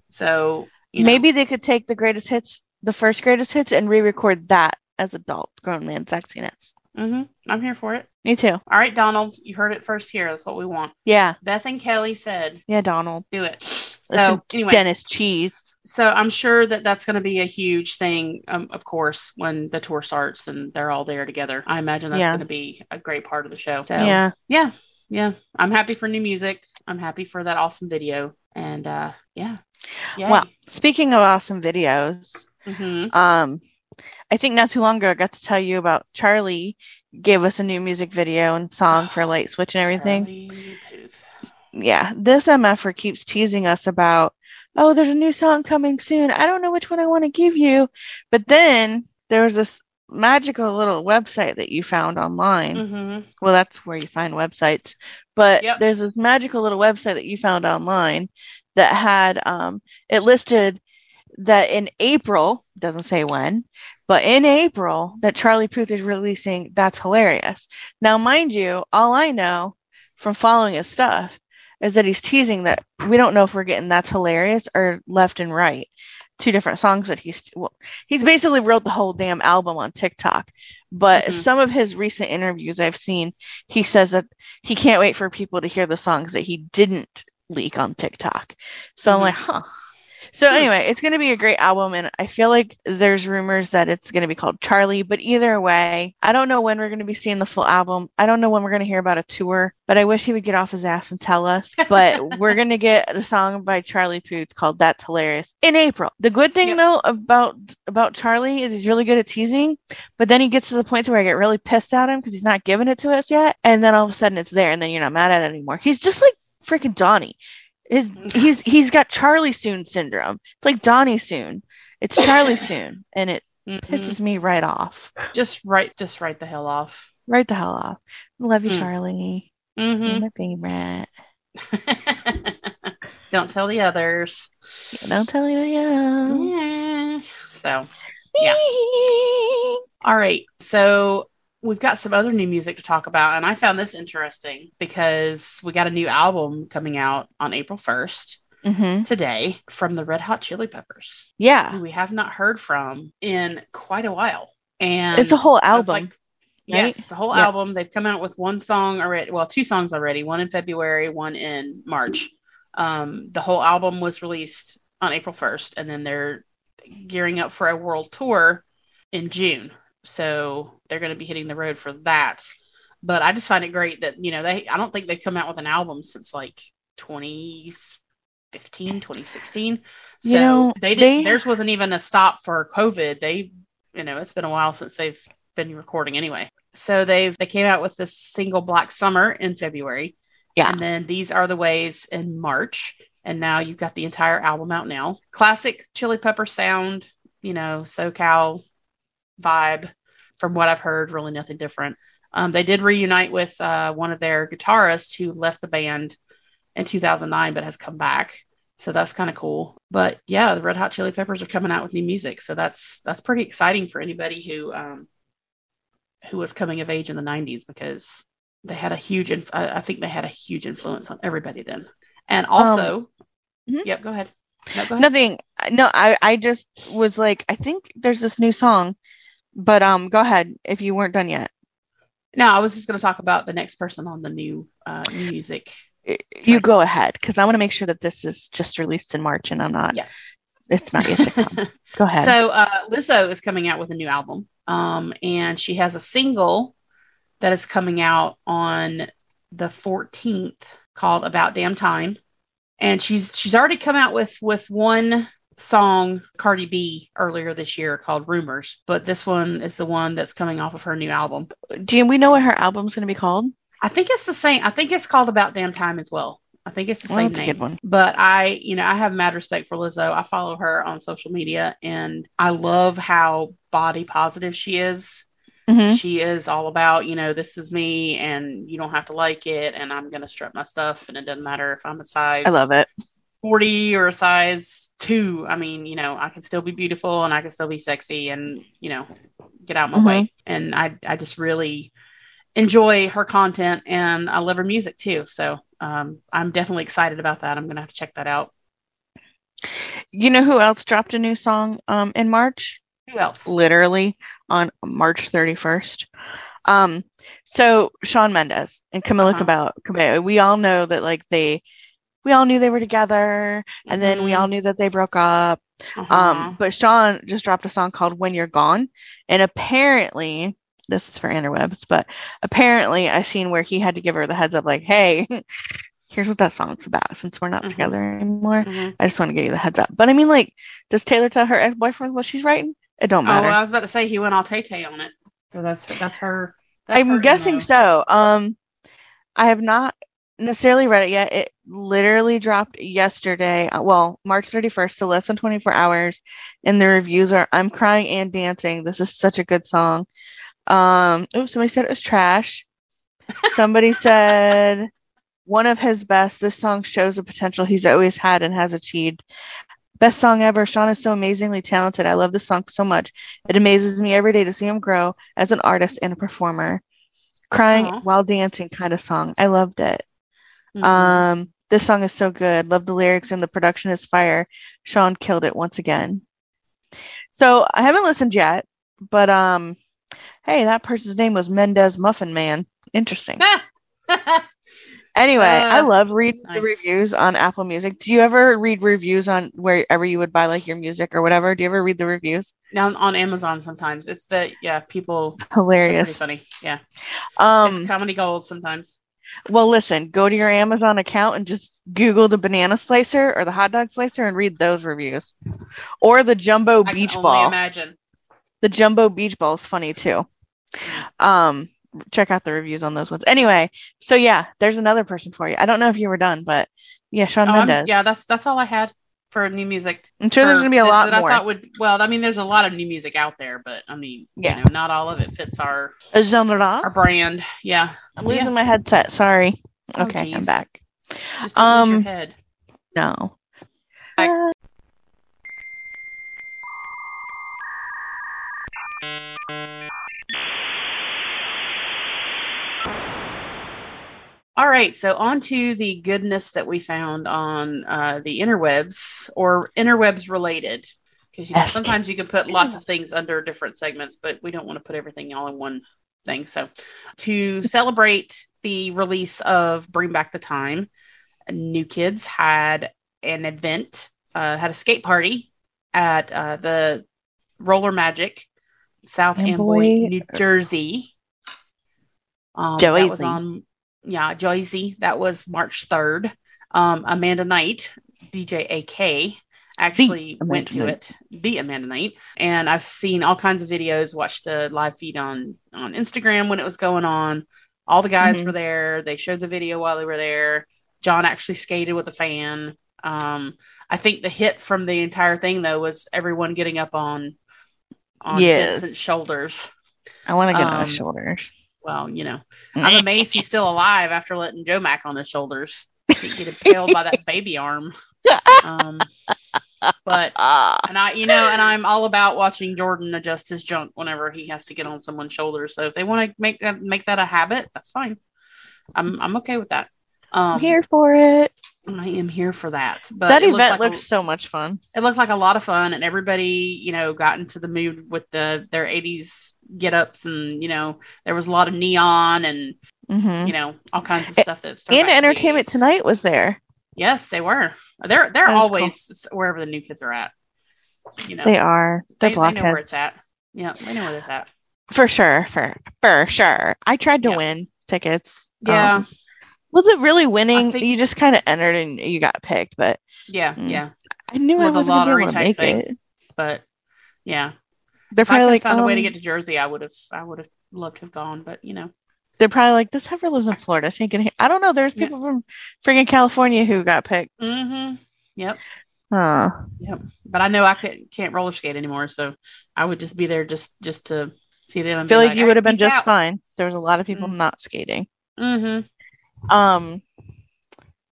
So you know, Maybe they could take the greatest hits, the first greatest hits, and re-record that as adult grown man sexiness. Mm-hmm. I'm here for it. Me too. All right, Donald, you heard it first here. That's what we want. Yeah, Beth and Kelly said, yeah, Donald. "Do it." So anyway, Dennis Cheese. so I'm sure that that's going to be a huge thing, um, of course, when the tour starts and they're all there together. I imagine that's Yeah. going to be a great part of the show. So Yeah. yeah, yeah. I'm happy for new music. I'm happy for that awesome video, and uh, yeah, yeah. Well, speaking of awesome videos, hmm um, I think not too long ago I got to tell you about Charlie gave us a new music video and song for Light Switch and everything. Yeah, this MFer keeps teasing us about, oh, there's a new song coming soon. I don't know which one I want to give you. But then there was this magical little website that you found online. hmm Well, that's where you find websites. But Yep. there's this magical little website that you found online that had um it listed that in April, doesn't say when, but in April that Charlie Puth is releasing That's Hilarious. Now, mind you, all I know from following his stuff is that he's teasing that we don't know if we're getting That's Hilarious or Left and Right. Two different songs that he's well, he's basically wrote the whole damn album on TikTok. But Mhm. some of his recent interviews I've seen, he says that he can't wait for people to hear the songs that he didn't leak on TikTok. So I'm Mhm. like, huh. So anyway, it's going to be a great album, and I feel like there's rumors that it's going to be called Charlie. But either way, I don't know when we're going to be seeing the full album. I don't know when we're going to hear about a tour. But I wish he would get off his ass and tell us. But we're going to get a song by Charlie Puth called "That's Hilarious" in April. The good thing Yep. though about about Charlie is he's really good at teasing, but then he gets to the point to where I get really pissed at him because he's not giving it to us yet, and then all of a sudden it's there, and then you're not mad at it anymore. He's just like freaking Donnie. His he's he's got Charlie Soon syndrome. It's like Donnie Soon. It's Charlie Soon, and it Mhm. pisses me right off. Just right, just right the hell off. Right the hell off. Love you, Hmm. Charlie. You're hmm my favorite. Don't tell the others. Don't tell you. Yeah. Yeah. So Yeah. All right. So we've got some other new music to talk about. And I found this interesting because we got a new album coming out on April 1st hmm today from the Red Hot Chili Peppers, Yeah. who we have not heard from in quite a while. and It's a whole album. like- yes, it's a whole Yeah. album. They've come out with one song already. Well, two songs already. One in February, one in March. Um, the whole album was released on April first, and then they're gearing up for a world tour in June. So they're going to be hitting the road for that. But I just find it great that you know they. I don't think they've come out with an album since like 2015, 2016. So You know, they didn't. they- Theirs wasn't even a stop for COVID. They, you know, it's been a while since they've been recording anyway. So they've they came out with this single Black Summer in February. Yeah. And then these are the ways in March. And now you've got the entire album out now. Classic chili pepper sound, you know, SoCal vibe from what I've heard, really nothing different. Um, they did reunite with uh, one of their guitarists who left the band in 2009 but has come back. So that's kind of cool. But yeah, the Red Hot Chili Peppers are coming out with new music. So that's that's pretty exciting for anybody who um, who was coming of age in the 90s because they had a huge inf- I think they had a huge influence on everybody then. And also, mhm. yep, go ahead. No, go ahead. Nothing. No, I I just was like, I think there's this new song, but um, go ahead if you weren't done yet. No, I was just going to talk about the next person on the new uh, new music. You go ahead because I want to make sure that this is just released in March and I'm not. Yeah. It's not yet. to come. go ahead. So uh, Lizzo is coming out with a new album, um, and she has a single that is coming out on the 14th called "About Damn Time," and she's she's already come out with with one song Cardi B earlier this year called "Rumors," but this one is the one that's coming off of her new album. Do we know what her album's going to be called? I think it's the same. I think it's called "About Damn Time" as well. I think it's the Well, same that's a good one. But I, you know, I have mad respect for Lizzo. I follow her on social media and I love how body positive she is. Mhm. She is all about, you know, this is me and you don't have to like it and I'm going to strut my stuff and it doesn't matter if I'm a size I love it. 40 or a size 2. I mean, you know, I can still be beautiful and I can still be sexy and, you know, get out my Mhm. way. And I I just really enjoy her content and I love her music too. So, um, I'm definitely excited about that. I'm going to have to check that out. You know who else dropped a new song um in March? Who else? Literally on March 31st. Um, so Shawn Mendes and Camila Uh-huh. Cabello, Cabello, we all know that like they, we all knew they were together, and then we all knew that they broke up. Uh-huh. Um, but Shawn just dropped a song called When You're Gone. And apparently, this is for interwebs, but apparently I seen where he had to give her the heads up, like, hey, here's what that song's about since we're not Mhm. together anymore. Mhm. I just want to give you the heads up. But I mean, like, does Taylor tell her ex boyfriend what she's writing? It don't matter Oh, matter. I was about to say he went all Tay Tay on it. So that's that's her. That's I'm her guessing MO. so. Um, I have not necessarily read it yet. It literally dropped yesterday. uh, Well, March 31st, so less than 24 hours. And the reviews are I'm crying and dancing. This is such a good song. Um, oops, somebody said it was trash. Somebody said one of his best. This song shows the potential he's always had and has achieved. Best song ever. Shawn is so amazingly talented. I love this song so much. It amazes me every day to see him grow as an artist and a performer. Crying while dancing kind of song. I loved it. Mhm. Um, this song is so good. Love the lyrics and the production is fire. Shawn killed it once again. So I haven't listened yet, but um, hey, that person's name was Mendez Muffin Man. Interesting. Anyway, I Uh, love reading nice. the reviews on Apple Music. Do you ever read reviews on wherever you would buy like your music or whatever? Do you ever read the reviews? Now on Amazon sometimes it's the yeah people Hilarious. funny yeah Um, it's comedy gold sometimes well, listen, go to your Amazon account and just Google the banana slicer or the hot dog slicer and read those reviews, or the jumbo I beach can ball. imagine the jumbo beach ball is funny too. Um, check out the reviews on those ones. Anyway, so yeah, there's another person for you. I don't know if you were done, but yeah, Shawn Oh, I'm- Mendes. yeah that's that's all I had for new music I'm sure there's gonna be a lot that more. I thought would well I mean there's a lot of new music out there but I mean Yeah. you know not all of it fits our A genre. our brand yeah I'm losing Yeah. my headset. Sorry. Oh, Okay, I'm back. just don't lose your Um, head No. All right, so on to the goodness that we found on uh, the interwebs or interwebs related. because you know, sometimes you can put lots of things under different segments, but we don't want to put everything all in one thing. So, to celebrate the release of Bring Back the Time, New Kids had an event, uh, had a skate party at uh, the Roller Magic, South Amboy- Amboy, New Jersey. Um, that was on, yeah, Jersey. That was March 3rd. Um, Amanda Knight, DJ AK, actually went to Knight. it. The Amanda Knight. And I've seen all kinds of videos, watched the live feed on, on Instagram when it was going on. All the guys Mhm. were there. They showed the video while they were there. John actually skated with a fan. Um, I think the hit from the entire thing though was everyone getting up on on Yes. Vincent's shoulders. I want to get on Um, his shoulders. Well, you know, I'm amazed he's still alive after letting Joe Mac on his shoulders. Get impaled by that baby arm. Um, but and I, you know, and I'm all about watching Jordan adjust his junk whenever he has to get on someone's shoulders. So if they want to make that make that a habit, that's fine. I'm I'm okay with that. Um, I'm here for it. I am here for that. But that event like a- looked so much fun. it looked like a lot of fun and everybody you know got into the mood with the their 80s get ups and you know there was a lot of neon and hmm you know all kinds of A- stuff that's And Entertainment Tonight was there. yes they were they're they're That was cool. always wherever the new kids are at you know They are. They're they, they know where it's at yeah they know where it's at For sure. For for sure. I tried to Yeah. win tickets. yeah Um, was it really winning? think- you just kind of entered and you got picked, but yeah Mm. yeah I knew I With a wasn't gonna be lottery type make thing. it. but yeah They're if i probably like, found a way to um, get to jersey i would have i would have loved to have gone but you know they're probably like, this heifer lives in Florida. So he can, I don't know. There's Yeah. people from freaking California who got picked. mm-hmm yep Oh, Yep. But I know I can't can't roller skate anymore, so I would just be there just just to see them. I And feel be like you would have been just out." fine. There was a lot of people Mm. not skating. Mm-hmm. Um,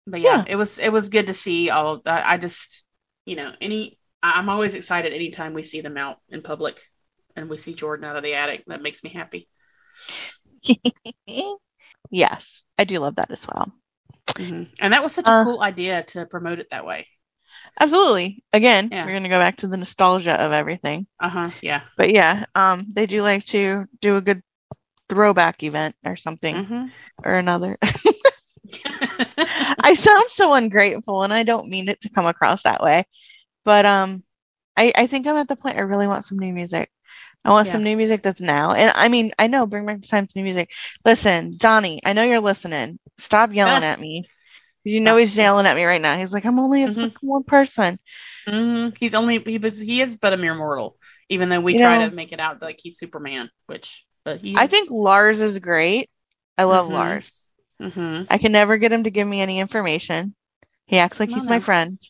But yeah, Yeah. it was it was good to see all. I just you know any I'm always excited anytime we see them out in public and we see Jordan out of the attic. That makes me happy. yes, I do love that as well. Mhm. And that was such a Uh, cool idea to promote it that way. Absolutely. Again, Yeah. we're gonna go back to the nostalgia of everything. Uh huh. Yeah. But yeah, um, they do like to do a good throwback event or something Mm-hmm. or another. I sound so ungrateful, and I don't mean it to come across that way. But um, I I think I'm at the point I really want some new music. I want Yeah. some new music that's now. And I mean, I know Bring Back the Time to new music. Listen, Johnny, I know you're listening. Stop yelling at me. You know he's yelling at me right now. He's like, I'm only a Mhm. fucking one person. hmm He's only he was he is but a mere mortal, even though we You try know- to make it out like he's Superman, which but he. I think Lars is great. I love Mhm. Lars. hmm I can never get him to give me any information. He acts like he's no. my friend,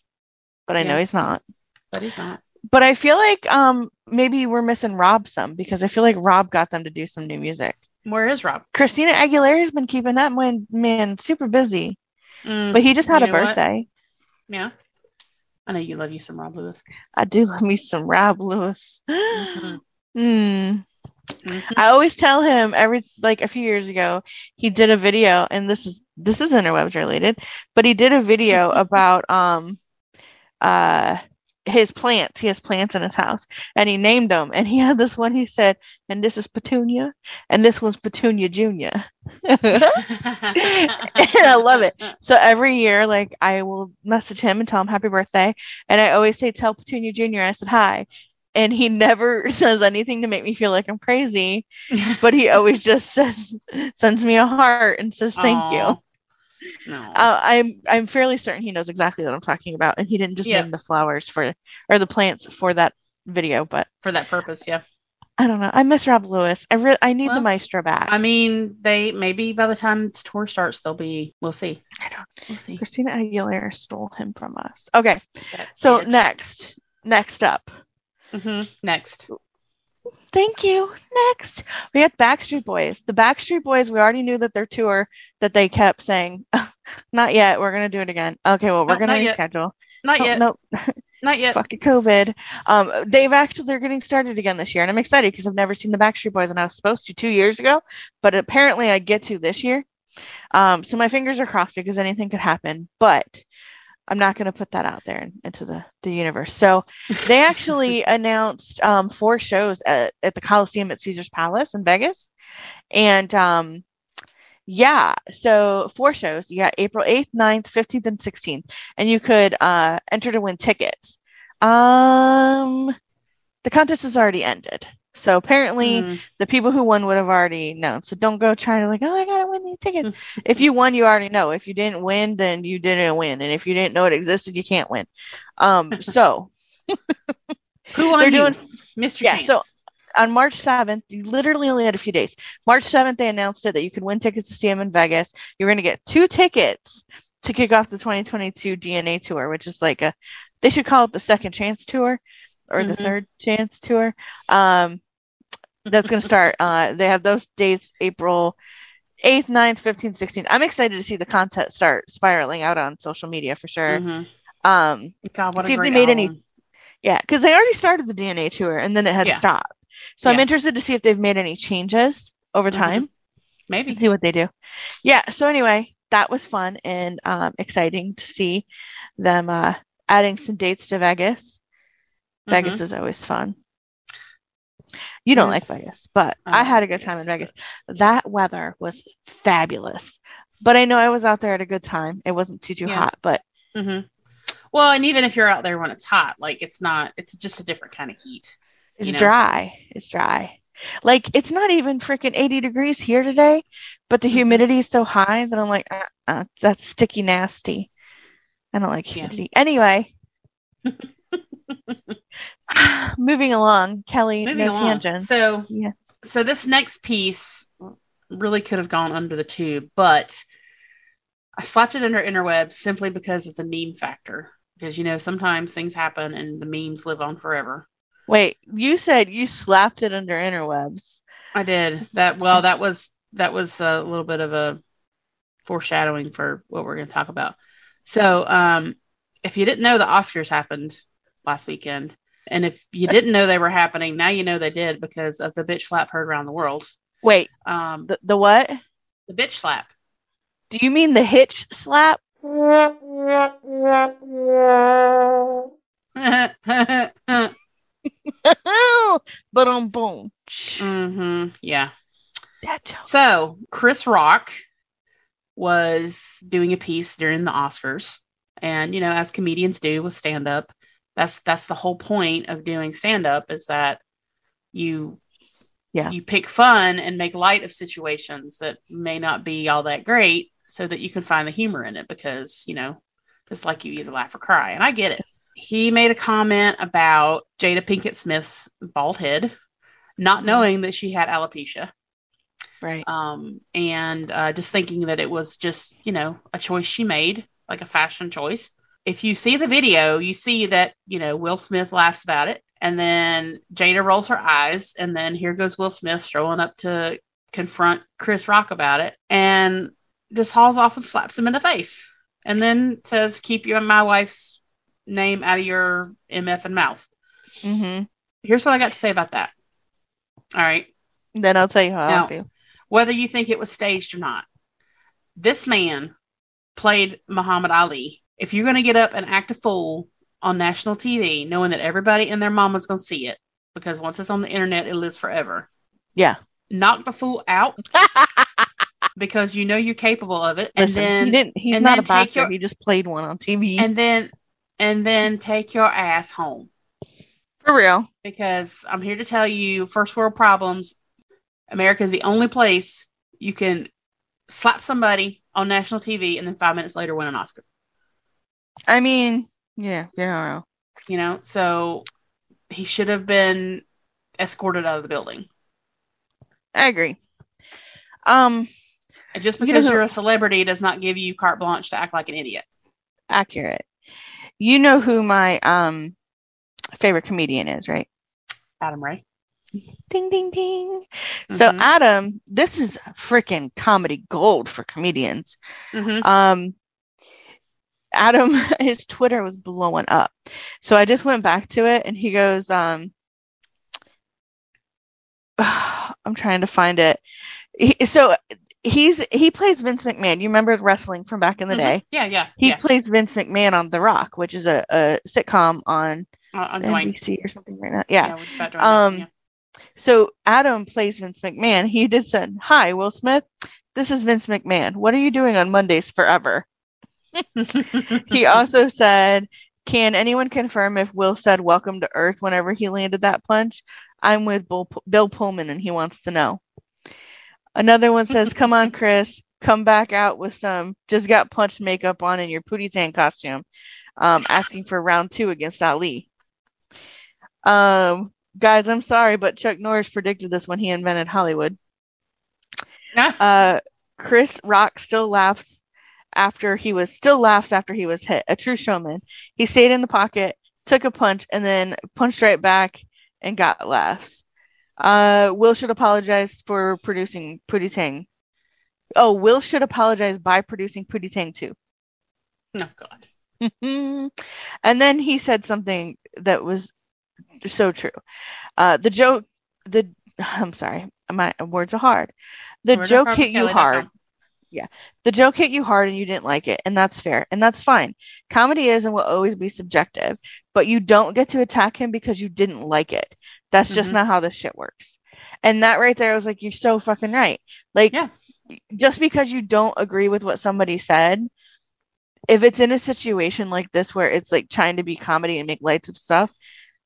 but I know he's not. but he's not. But I feel like um maybe we're missing Rob some because I feel like Rob got them to do some new music. Where is Rob? Christina Aguilera's been keeping that man, man super busy, Mm, but he just had a know what? birthday. yeah, I know you love you some Rob Lewis. I do love me some Rob Lewis. Mhm. Hmm. Mhm. I always tell him every like a few years ago he did a video and this is this is interwebs related, but he did a video about um uh his plants. He has plants in his house and he named them and he had this one he said, and this is Petunia and this one's Petunia Junior. I love it. So every year, like I will message him and tell him happy birthday. And I always say, tell Petunia Jr. I said hi. And he never says anything to make me feel like I'm crazy, but he always just says, sends me a heart and says thank you. No. Uh, I'm I'm fairly certain he knows exactly what I'm talking about, and he didn't just Yeah. name the flowers for or the plants for that video. But for that purpose, yeah. I don't know. I miss Rob Lewis. I re- I need the maestro back. I mean, they maybe by the time the tour starts, they'll be. We'll see. I don't. We'll see. Christina Aguilera stole him from us. Okay, That so next, next up. Mhm. Next. Thank you. Next, we got Backstreet Boys. The Backstreet Boys. We already knew that their tour that they kept saying, "Not yet. We're gonna do it again." Okay, well, we're gonna not yet. reschedule. Not Oh, yet. Nope. Not yet. Fucking COVID. Um, they've actually they're getting started again this year, and I'm excited because I've never seen the Backstreet Boys, and I was supposed to two years ago, but apparently I get to this year. Um, so my fingers are crossed because anything could happen. But I'm not going to put that out there into the, the universe. So they actually announced um, four shows at, at the Coliseum at Caesar's Palace in Vegas. And um, yeah, so four shows. You got April 8th, 9th, 15th, and 16th. And you could uh, enter to win tickets. Um, the contest has already ended. So apparently Mm, the people who won would have already known. So don't go trying to like, oh, I gotta win these tickets. if you won, you already know. If you didn't win, then you didn't win. And if you didn't know it existed, you can't win. Um, so who won they're you? doing- Mr. Yeah, so- on March 7th, you literally only had a few days. March 7th, they announced it that you could win tickets to see him in Vegas. You're going to get two tickets to kick off the 2022 DNA tour, which is like a, they should call it the second chance tour or the Mhm. third chance tour. Um, that's going to start. Uh, they have those dates April 8th, 9th, 15th, 16th. I'm excited to see the content start spiraling out on social media for sure. Mhm. Um, God, what See if they made any- yeah, because they already started the DNA tour and then it had Yeah. to stop. So I'm interested to see if they've made any changes over Mhm. time Maybe. see what they do. Yeah. So anyway, that was fun and um, exciting to see them uh, adding some dates to Vegas. Vegas Mhm. is always fun. You don't Yeah. like Vegas, but I I had a good time in Vegas. That weather was fabulous. But I know I was out there at a good time. It wasn't too too Yeah. hot, but mm-hmm. Well, and even if you're out there when it's hot, like it's not, it's just a different kind of heat. It's you know? dry. It's dry. Like it's not even freaking 80 degrees here today, but the Mhm. humidity is so high that I'm like, uh, uh, that's sticky nasty. I don't like Yeah. humidity. Anyway, moving along, Kelly, Moving no along. tangents. So, Yeah. so this next piece really could have gone under the tube, but I slapped it under interwebs simply because of the meme factor. Because you know sometimes things happen and the memes live on forever. Wait, you said you slapped it under interwebs. I did that. Well, that was that was a little bit of a foreshadowing for what we're going to talk about. So, um, if you didn't know the Oscars happened last weekend, and if you didn't know they were happening, now you know they did because of the bitch slap heard around the world. Wait, Um, the, the what? the bitch slap. Do you mean the hitch slap? but on boom. hmm Yeah. So Chris Rock was doing a piece during the Oscars, and you know, as comedians do with stand up, that's that's the whole point of doing stand up is that you Yeah. you pick fun and make light of situations that may not be all that great, so that you can find the humor in it because you know, just like you either laugh or cry, and I get it. He made a comment about Jada Pinkett Smith's bald head, not Mhm. knowing that she had alopecia Right. um, and uh, just thinking that it was just you know a choice she made, like a fashion choice. If you see the video, you see that you know Will Smith laughs about it, and then Jada rolls her eyes, and then here goes Will Smith strolling up to confront Chris Rock about it, and just hauls off and slaps him in the face, and then says, "Keep your my wife's name out of your mf and mouth." Mm-hmm. Here's what I got to say about that. All right. Then I'll tell you how Now- I feel. whether you think it was staged or not. This man played Muhammad Ali. If you're going to get up and act a fool on national TV, knowing that everybody and their mama's going to see it, because once it's on the internet, it lives forever. Yeah. Knock the fool out because you know you're capable of it, and then he didn't. He's and not then a take boxer. your- He just played one on TV. and then and then take your ass home. For real. because I'm here to tell you first world problems. America is the only place you can slap somebody on national TV and then five minutes later win an Oscar. I mean, yeah, you know. You know, so he should have been escorted out of the building. I agree. Um, And just You because know you're a celebrity does not give you carte blanche to act like an idiot. accurate. You know who my um favorite comedian is, right? Adam Ray. Ding ding ding. So Mhm. Adam, this is freaking comedy gold for comedians. Mhm. Um Adam, his Twitter was blowing up. So I just went back to it and he goes, um I'm trying to find it. He, so he's he plays Vince McMahon. You remember wrestling from back in the Mhm. day? Yeah, yeah, He yeah. plays Vince McMahon on The Rock, which is a, a sitcom on Uh, on. NBC or something right now. Yeah. Dwayne Um, Johnson, So Adam plays Vince McMahon. He did said, "Hi, Will Smith. This is Vince McMahon. What are you doing on Mondays forever?" He also said, "Can anyone confirm if Will said welcome to Earth whenever he landed that punch? I'm with Bill, Bill Pullman and he wants to know." Another one says, "Come on, Chris, come back out with some just got punched makeup on in your Pootie Tang costume, um, asking for round two against Ali." Um, guys, I'm sorry, but Chuck Norris predicted this when he invented Hollywood. Uh, Chris Rock still laughs after he was still laughs after he was hit. A true showman. He stayed in the pocket, took a punch, and then punched right back and got laughs. Uh, Will should apologize for producing Pretty Tang. Oh, Will should apologize by producing Pretty Tang too. no God. and then he said something that was so true. Uh, the joke, the I'm sorry, my words are hard. The We're joke hit you Kelly.com. hard. The joke hit you hard and you didn't like it, and that's fair, and that's fine. Comedy is and will always be subjective, but you don't get to attack him because you didn't like it. That's just Mhm. not how this shit works. And that right there I was like, you're so fucking right. Like, Yeah. just because you don't agree with what somebody said, if it's in a situation like this where it's like trying to be comedy and make lights of stuff,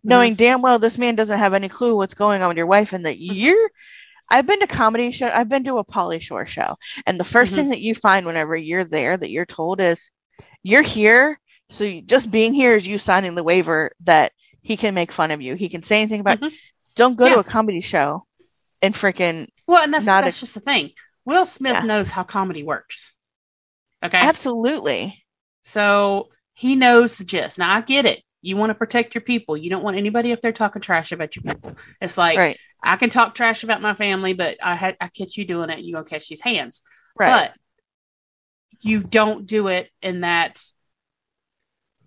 knowing damn well this man doesn't have any clue what's going on with your wife and that you're I've been to comedy show I've been to a Pauly Shore show and the 1st Mhm. thing that you find whenever you're there that you're told is you're here so you, just being here is you signing the waiver that he can make fun of you he can say anything about Mhm. don't go to a comedy show and freaking Well, and that's Not that's just the thing. Will Smith Yeah. knows how comedy works. Okay. absolutely So he knows the gist. Now I get it. You want to protect your people. You don't want anybody up there talking trash about your people. It's like right I can talk trash about my family, but I had I catch you doing it, you gonna catch these hands. right But you don't do it in that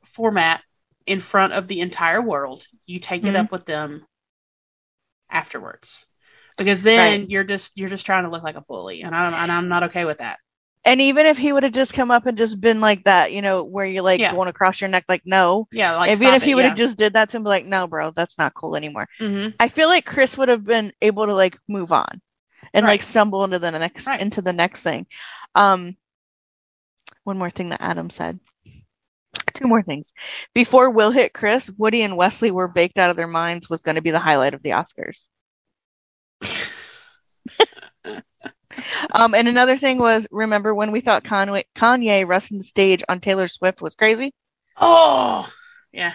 format in front of the entire world. You take it Mhm. up with them afterwards. Because then Right. you're just you're just trying to look like a bully. And I'm and I'm not okay with that. And even if he would have just come up and just been like that you know where you're like Yeah. going across your neck like no Yeah, like even if he would yeah. have just did that to him be like no bro that's not cool anymore Mhm. I feel like Chris would have been able to like move on and like stumble into the next Right. into the next thing. Um one more thing that Adam said. Two more things. Before Will hit Chris, Woody and Wesley were baked out of their minds was going to be the highlight of the Oscars. um and another thing was remember when we thought Kanye Kanye rusting the stage on Taylor Swift was crazy? Oh, yeah.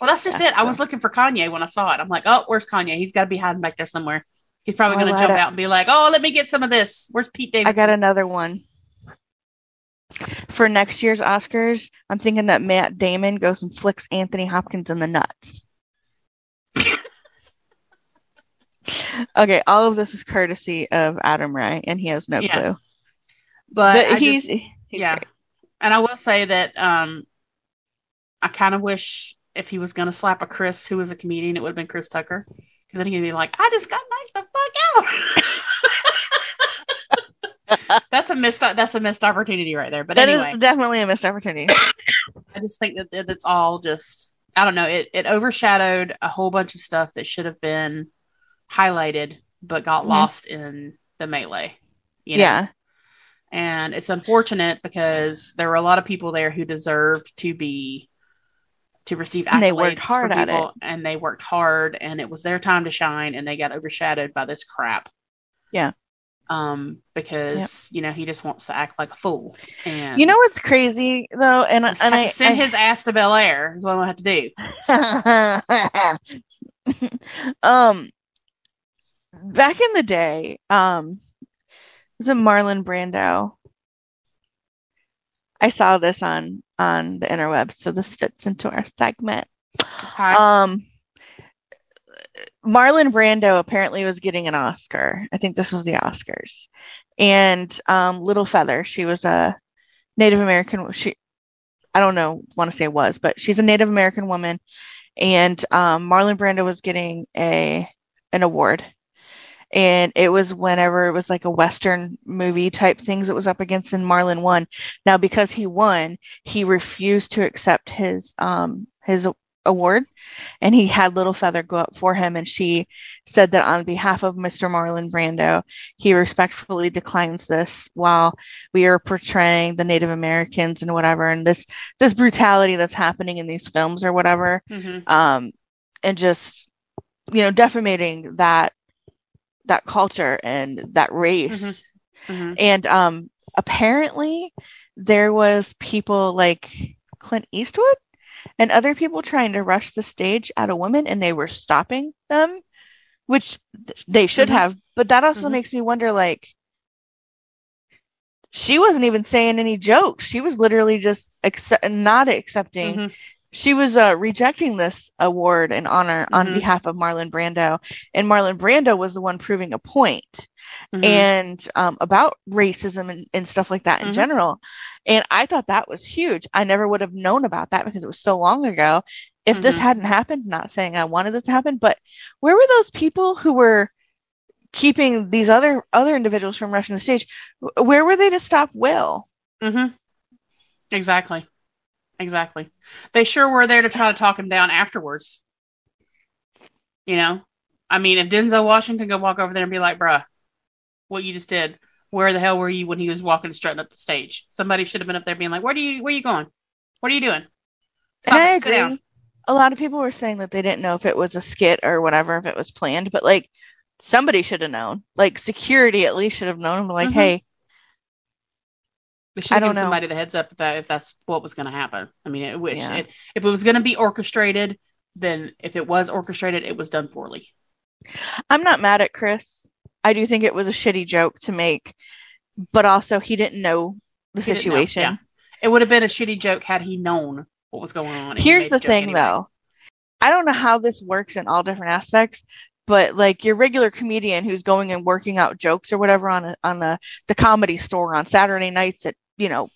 Well, that's just Yeah, it. I was looking for Kanye when I saw it. I'm like, oh, where's Kanye? He's got to be hiding back there somewhere. He's probably Well, going to jump out and be like, oh, let me get some of this. Where's Pete Davidson? I got another one. For next year's Oscars, I'm thinking that Matt Damon goes and flicks Anthony Hopkins in the nuts. okay, all of this is courtesy of Adam Ray, and he has no Yeah. clue. But, But he's, just- he's yeah. great. And I will say that um, I kind of wish if he was going to slap a Chris who was a comedian, it would have been Chris Tucker. Because then he'd be like, I just got knocked the fuck out. that's a missed that's a missed opportunity right there. But That is anyway, definitely a missed opportunity. I just think that that it's all just I don't know. It it overshadowed a whole bunch of stuff that should have been highlighted but got Mhm. lost in the melee. You know? yeah, and it's unfortunate because there were a lot of people there who deserved to be to receive accolades And they worked hard at people, and they worked hard and it was their time to shine and they got overshadowed by this crap Yeah. um because you know he just wants to act like a fool and you know what's crazy though, and and I send I- his ass to Bel Air is what I have to do um back in the day um was it marlon brando. I saw this on on the interwebs so this fits into our segment. Okay. um marlon brando apparently was getting an oscar. I think this was the oscars. And um little feather she was a native american she i don't know want to say was but she's a native american woman. And um, Marlon Brando was getting a an award, and it was whenever it was like a western movie type things it was up against and marlon won now because he won he refused to accept his um his award and he had little feather go up for him and she said that on behalf of mr marlon brando he respectfully declines this while we are portraying the native americans and whatever and this this brutality that's happening in these films or whatever Mhm. um and just you know defamating that that culture and that race Mhm. and um apparently there was people like clint eastwood and other people trying to rush the stage at a woman and they were stopping them which th- they should Mhm. have but that also Mhm. makes me wonder like she wasn't even saying any jokes she was literally just accept- not accepting Mhm. She was uh, rejecting this award and honor on Mhm. behalf of Marlon Brando, and Marlon Brando was the one proving a point Mhm. and um, about racism and, and stuff like that in Mhm. general. And I thought that was huge. I never would have known about that because it was so long ago. If this Mhm. hadn't happened, not saying I wanted this to happen, but where were those people who were keeping these other other individuals from rushing the stage? Where were they to stop Will? Mm-hmm. Exactly. Exactly. They sure were there to try to talk him down afterwards. You know? I mean, if Denzel Washington could walk over there and be like, bruh, what you just did, where the hell were you when he was walking and strutting up the stage? Somebody should have been up there being like, Where do you where you going? What are you doing? Stop and I it, down. agree. A lot of people were saying that they didn't know if it was a skit or whatever, if it was planned, but like somebody should have known. Like security at least should have known. Like, Mhm. hey, They should I have don't given know. somebody the heads up if, that, if that's what was going to happen. I mean, I wish Yeah. it, if it was going to be orchestrated, then if it was orchestrated, it was done poorly. I'm not mad at Chris. I do think it was a shitty joke to make, but also he didn't know the He didn't know, situation. yeah. It would have been a shitty joke had he known what was going on. Here's the thing anyway. though. I don't know how this works in all different aspects, but like your regular comedian who's going and working out jokes or whatever on a, on a, the comedy store on Saturday nights at, you know,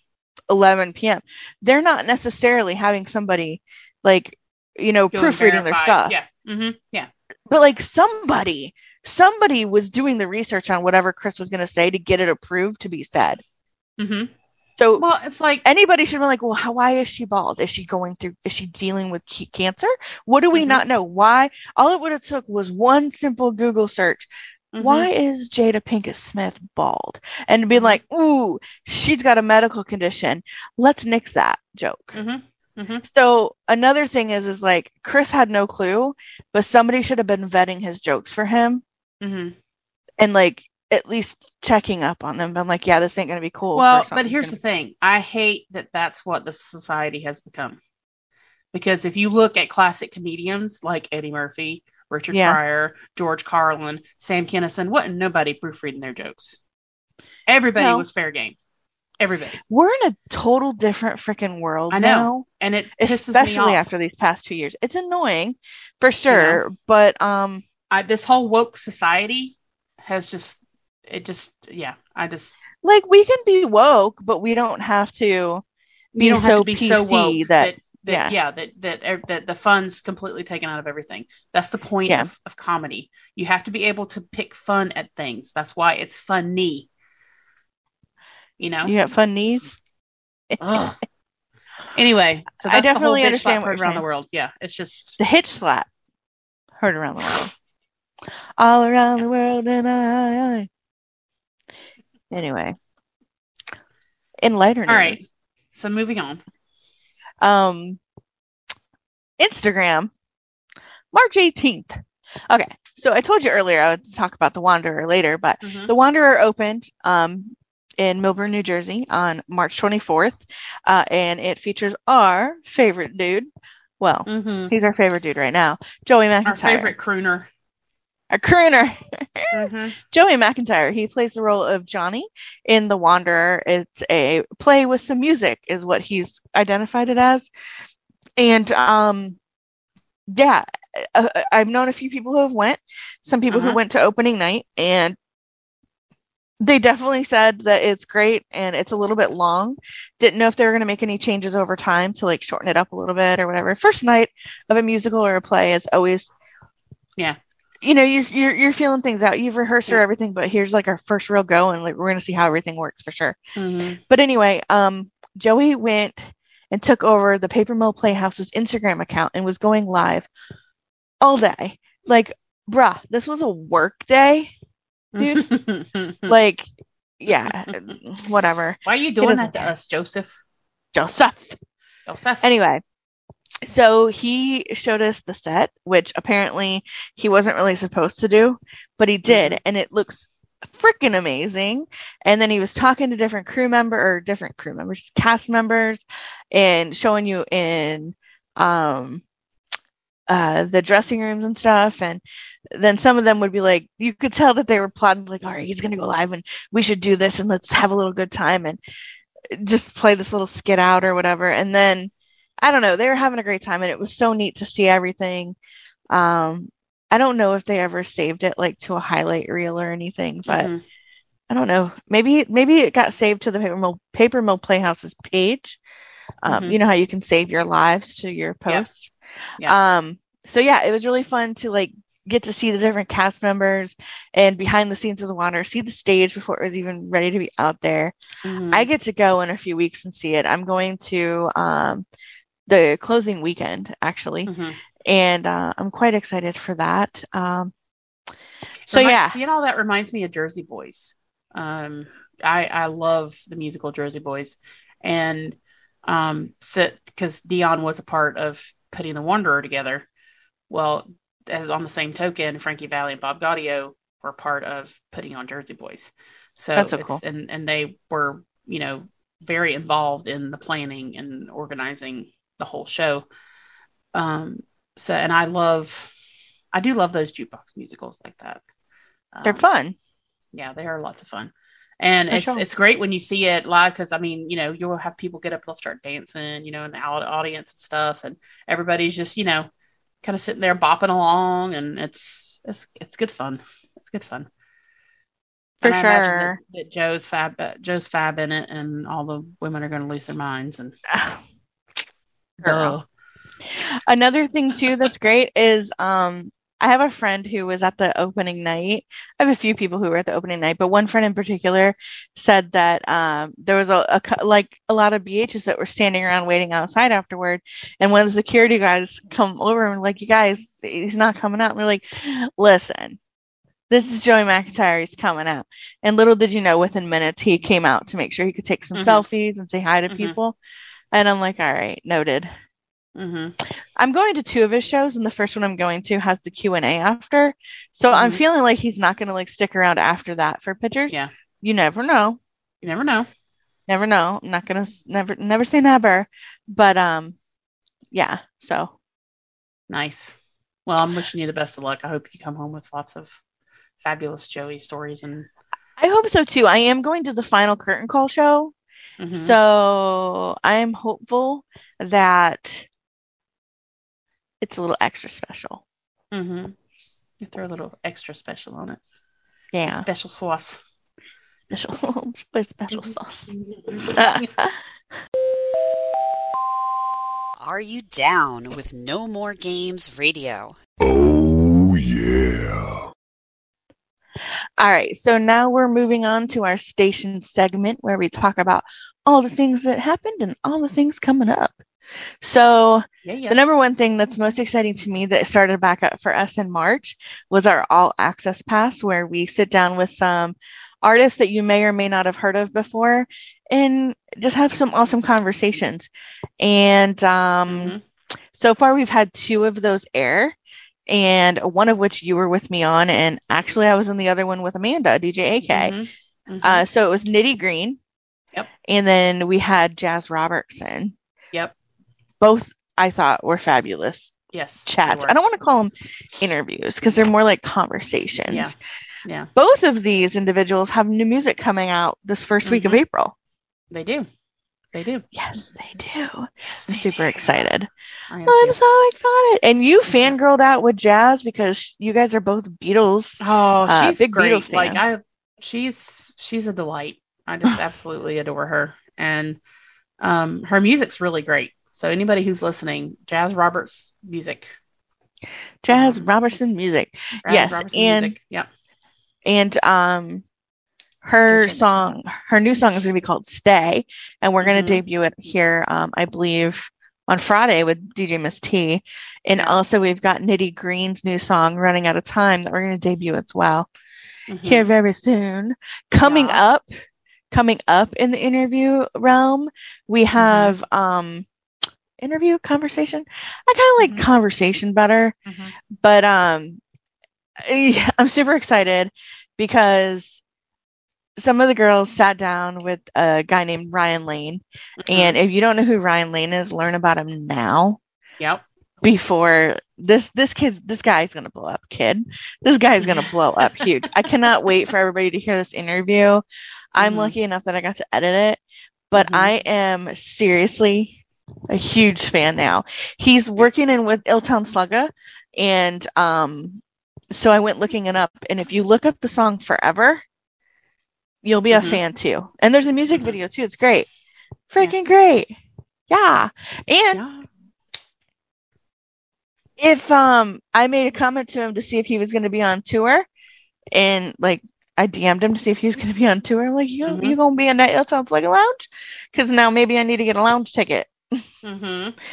11 p.m. They're not necessarily having somebody like, you know, proofreading their stuff. Yeah. hmm Yeah. But like somebody, somebody was doing the research on whatever Chris was going to say to get it approved to be said. hmm So Well, it's like, anybody should be like, well, how, why is she bald? Is she going through? Is she dealing with cancer? What do we Mhm. not know? Why? All it would have took was one simple Google search. Mhm. Why is Jada Pinkett Smith bald? And be Mhm. like, ooh, she's got a medical condition. Let's nix that joke. Mhm. Mhm. So another thing is, is like Chris had no clue, but somebody should have been vetting his jokes for him hmm and like at least checking up on them. I'm like, yeah, this ain't gonna be cool. Well, but here's the thing. I hate that that's what the society has become. Because if you look at classic comedians like Eddie Murphy, Richard Yeah. Pryor, George Carlin, Sam Kinison, wasn't nobody proofreading their jokes. Everybody No. was fair game. Everybody. We're in a total different freaking world I know. now. And it especially me off. after these past two years. It's annoying for sure, but um, I, this whole woke society has just it just yeah i just like we can be woke, but we don't have to be so to be PC so woke that, that, that yeah. yeah. that that er, that the fun's completely taken out of everything that's the point Yeah. of, of comedy you have to be able to pick fun at things that's why it's funny you know you got fun knees. Anyway so I that's the whole definitely understand what around the world yeah it's just The hitch slap heard around the world, all around the world, and I. I. Anyway, in lighter news, All right. so moving on um, Instagram, March 18th. Okay, so I told you earlier I would talk about the Wanderer later, but Mhm. the Wanderer opened um, in Millburn, New Jersey on March 24th, uh, and it features our favorite dude. Well, Mhm. he's our favorite dude right now, Joey McIntyre. our favorite crooner a crooner. Mhm. Joey McIntyre. He plays the role of Johnny in The Wanderer. It's a play with some music, is what he's identified it as. And um, yeah, uh, I've known a few people who have went. Some people who Uh-huh. went to opening night, and they definitely said that it's great and it's a little bit long. Didn't know if they were going to make any changes over time to like shorten it up a little bit or whatever. First night of a musical or a play is always Yeah. You know, you're, you're you're feeling things out. You've rehearsed or everything, but here's like our first real go, and like we're gonna see how everything works for sure. Mhm. But anyway, um, Joey went and took over the Paper Mill Playhouse's Instagram account and was going live all day. Like, bruh, this was a work day. Dude. Like, yeah, whatever. Why are you doing doesn't that to us, Joseph? Joseph. Joseph. Anyway, so he showed us the set, which apparently he wasn't really supposed to do, but he did, and it looks freaking amazing. And then he was talking to different crew member or different crew members, cast members, and showing you in um uh the dressing rooms and stuff. And then some of them would be like you could tell that they were plotting like all right he's gonna go live and we should do this and let's have a little good time and just play this little skit out or whatever. And then I don't know. They were having a great time and it was so neat to see everything. Um, I don't know if they ever saved it like to a highlight reel or anything, but Mhm. I don't know. Maybe maybe it got saved to the Paper Mill Paper Mill Playhouse's page. Um, Mhm. You know how you can save your lives to your posts. Yeah. Um, so yeah, it was really fun to like get to see the different cast members and behind the scenes of the water, see the stage before it was even ready to be out there. Mhm. I get to go in a few weeks and see it. I'm going to um, the closing weekend actually, Mhm. and uh, I'm quite excited for that. Um, so yeah, seeing all that reminds me of Jersey Boys. Um, I I love the musical Jersey Boys, and um, because Dion was a part of putting the Wanderer together. Well, as on the same token, Frankie Valli and Bob Gaudio were part of putting on Jersey Boys. So That's so it's, cool. and and they were you know very involved in the planning and organizing the whole show. Um, so and I love, I do love those jukebox musicals like that. they're Um, fun. yeah, they are lots of fun. And For it's sure. it's great when you see it live because I mean, you know, you'll have people get up, they'll start dancing, you know, in the audience and stuff, and everybody's just, you know, kind of sitting there bopping along, and it's it's it's good fun. It's good fun. For And imagine that- sure. That, Joe's fab, uh, Joe's fab in it, and all the women are going to lose their minds. And Girl. Duh. Another thing too that's great is um I have a friend who was at the opening night. I have a few people who were at the opening night, but one friend in particular said that um, there was a, a like a lot of BHs that were standing around waiting outside afterward, and one of the security guys come over and like, "You guys, he's not coming out." And they're like, "Listen, this is Joey McIntyre. He's coming out." And little did you know, within minutes he came out to make sure he could take some Mhm. selfies and say hi to Mhm. people. And I'm like, "All right, noted." hmm I'm going to two of his shows, and the first one I'm going to has the Q and A after. So I'm Mhm. feeling like he's not going to like stick around after that for pictures. Yeah. You never know. You never know. Never know. I'm not gonna never never say never. But um, yeah. So Nice. Well, I'm wishing you the best of luck. I hope you come home with lots of fabulous Joey stories and I hope so too. I am going to the final curtain call show, Mhm. so I am hopeful that it's a little extra special. Mm-hmm. You throw a little extra special on it. Yeah, Special sauce. special with special sauce. Are you down with No More Games Radio? Oh, All right, so now we're moving on to our station segment where we talk about all the things that happened and all the things coming up. So, Yeah, yeah. the number one thing that's most exciting to me that started back up for us in March was our all access pass, where we sit down with some artists that you may or may not have heard of before and just have some awesome conversations. And um, Mhm. so far, we've had two of those air, and one of which you were with me on. And actually, I was in the other one with Amanda, DJ AK. Mhm. Mhm. Uh, so it was Nitty Green. Yep. And then we had Jazz Robertson. Yep. Both I thought were fabulous yes. chats. I don't want to call them interviews because they're more like conversations. Yeah. Yeah, Both of these individuals have new music coming out this 1st week of Mhm. April. they do. They do. Yes, they do. Yes, I'm they super do. excited. I am I'm too. so excited. And you fangirled out with Jazz because you guys are both Beatles. Oh, uh, she's big great. Beatles Like. I, she's she's a delight. I just absolutely adore her, and um, her music's really great. So anybody who's listening, Jazz Roberts music, Jazz Mhm. Robertson music. Brad Yes, Robertson and- music. Yep. And um her song, her new song is going to be called Stay, and we're going to debut it here, um, I believe, on Friday with DJ Miss T. And also, we've got Nitty Green's new song, Running Out of Time, that we're going to debut as well Mhm. here very soon. Coming Yeah. up, coming up in the interview realm, we Mm-hmm. have um interview conversation. I kind of like Mhm. conversation better Mhm. but um i'm super excited because some of the girls sat down with a guy named ryan lane Mhm. and if you don't know who ryan lane is learn about him now Yep. before this this kid's this guy's gonna blow up kid this guy's gonna blow up huge i cannot wait for everybody to hear this interview i'm Mhm. lucky enough that i got to edit it but Mhm. i am seriously a huge fan now he's working in with illtown slugga and um so i went looking it up and if you look up the song forever you'll be a Mhm. fan too and there's a music Mhm. video too it's great freaking great yeah and Yeah. if um I made a comment to him to see if he was going to be on tour, and like I DM'd him to see if he was going to be on tour. I'm like, you Mhm. you gonna be in that? Sounds like a lounge, because now maybe I need to get a lounge ticket. Mhm.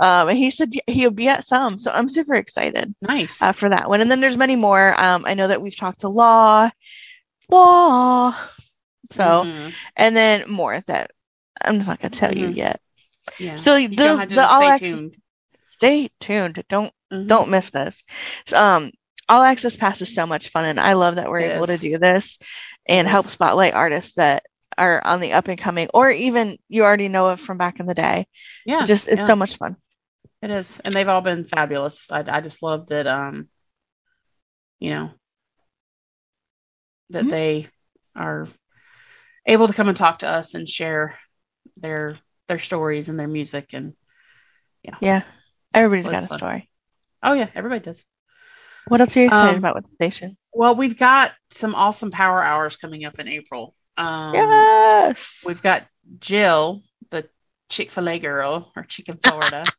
Um, and he said he'll be at some, so I'm super excited Nice. uh, for that one. And then there's many more. Um, I know that we've talked to Law, Law, so Mhm. and then more that I'm just not gonna tell you Mhm. yet. Yeah. So You to the just all stay access, tuned. stay tuned. Don't Mhm. don't miss this. Um, all access pass is so much fun, and I love that we're It able to do this and help spotlight artists that are on the up and coming, or even you already know of from back in the day. Yeah. It just it's yeah. so much fun. It is, and they've all been fabulous. I, I just love that. Um, you know, that Mhm. they are able to come and talk to us and share their their stories and their music. And Yeah, yeah everybody's got a fun. story. oh yeah, everybody does. What else are you excited Um, about with the station? Well, we've got some awesome power hours coming up in April. Um, yes, We've got Jill, the Chick Fil A girl, or Chicken Florida.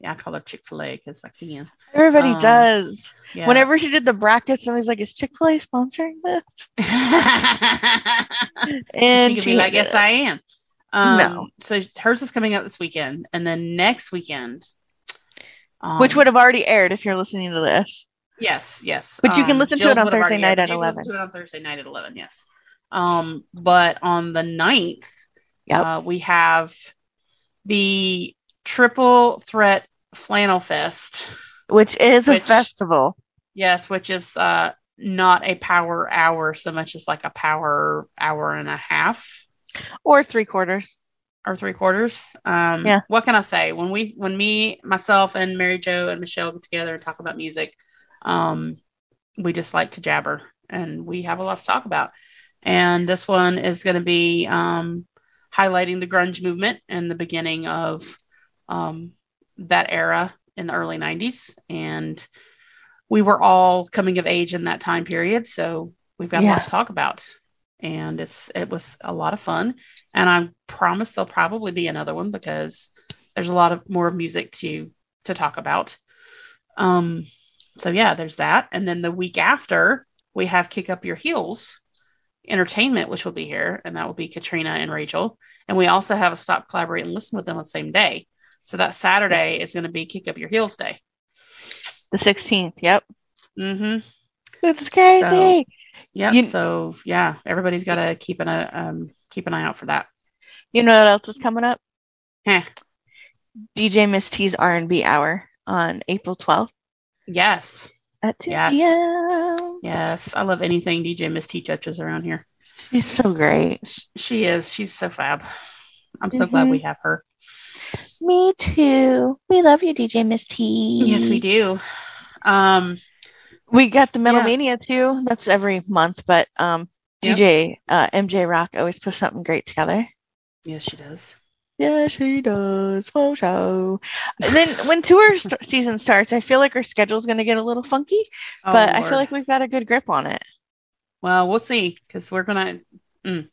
yeah, I call her Chick Fil A because I can. everybody um, does. Yeah. Whenever she did the brackets, I was like, "Is Chick Fil A sponsoring this?" And she like, "Yes, I am." Um, No. So hers is coming up this weekend, and then next weekend, um, which would have already aired if you're listening to this. yes, yes. But you can um, listen to it on Thursday night aired, at but you can 11. Listen to it on Thursday night at eleven. Yes. Um, but on the 9th, Yep. uh, we have the Triple Threat Flannel Fest. Which is Which- a festival. Yes, which is uh not a power hour so much as like a power hour and a half Or three quarters. or three quarters. Um Yeah. what can I say? When we when me, myself and Mary Jo and Michelle get together and talk about music, um we just like to jabber and we have a lot to talk about. And this one is gonna be um highlighting the grunge movement and the beginning of um that era in the early 90s and we were all coming of age in that time period. So we've got a Yeah. lot to talk about. And it's it was a lot of fun. And i promise there'll probably be another one because there's a lot of more music to to talk about. Um so yeah there's that. And then the week after we have kick up your heels entertainment which will be here. And that will be katrina and rachel. And we also have a stop collaborate and listen with them on the same day so that saturday is going to be kick up your heels day The 16th. Yep. mm-hmm It's crazy. yeah You- so yeah everybody's got to keep an eye um keep an eye out for that you know what else is coming up? Heh. DJ Miss T's R&B hour on April 12th yes at 2 Yes. p.m. yes i love anything dj miss t touches around here She's so great. Sh- she is she's so fab i'm so glad Mhm. we have her Me too. We love you, DJ Miss T. yes we do um We got the Metal Yeah. Mania too. That's every month, but um, Yep. DJ uh, MJ Rock always puts something great together. yes she does Yeah, she does. For sure. And then when tour st- season starts, I feel like our schedule's going to get a little funky, Oh, but I feel like we've got a good grip on it. well we'll see because we're gonna mm.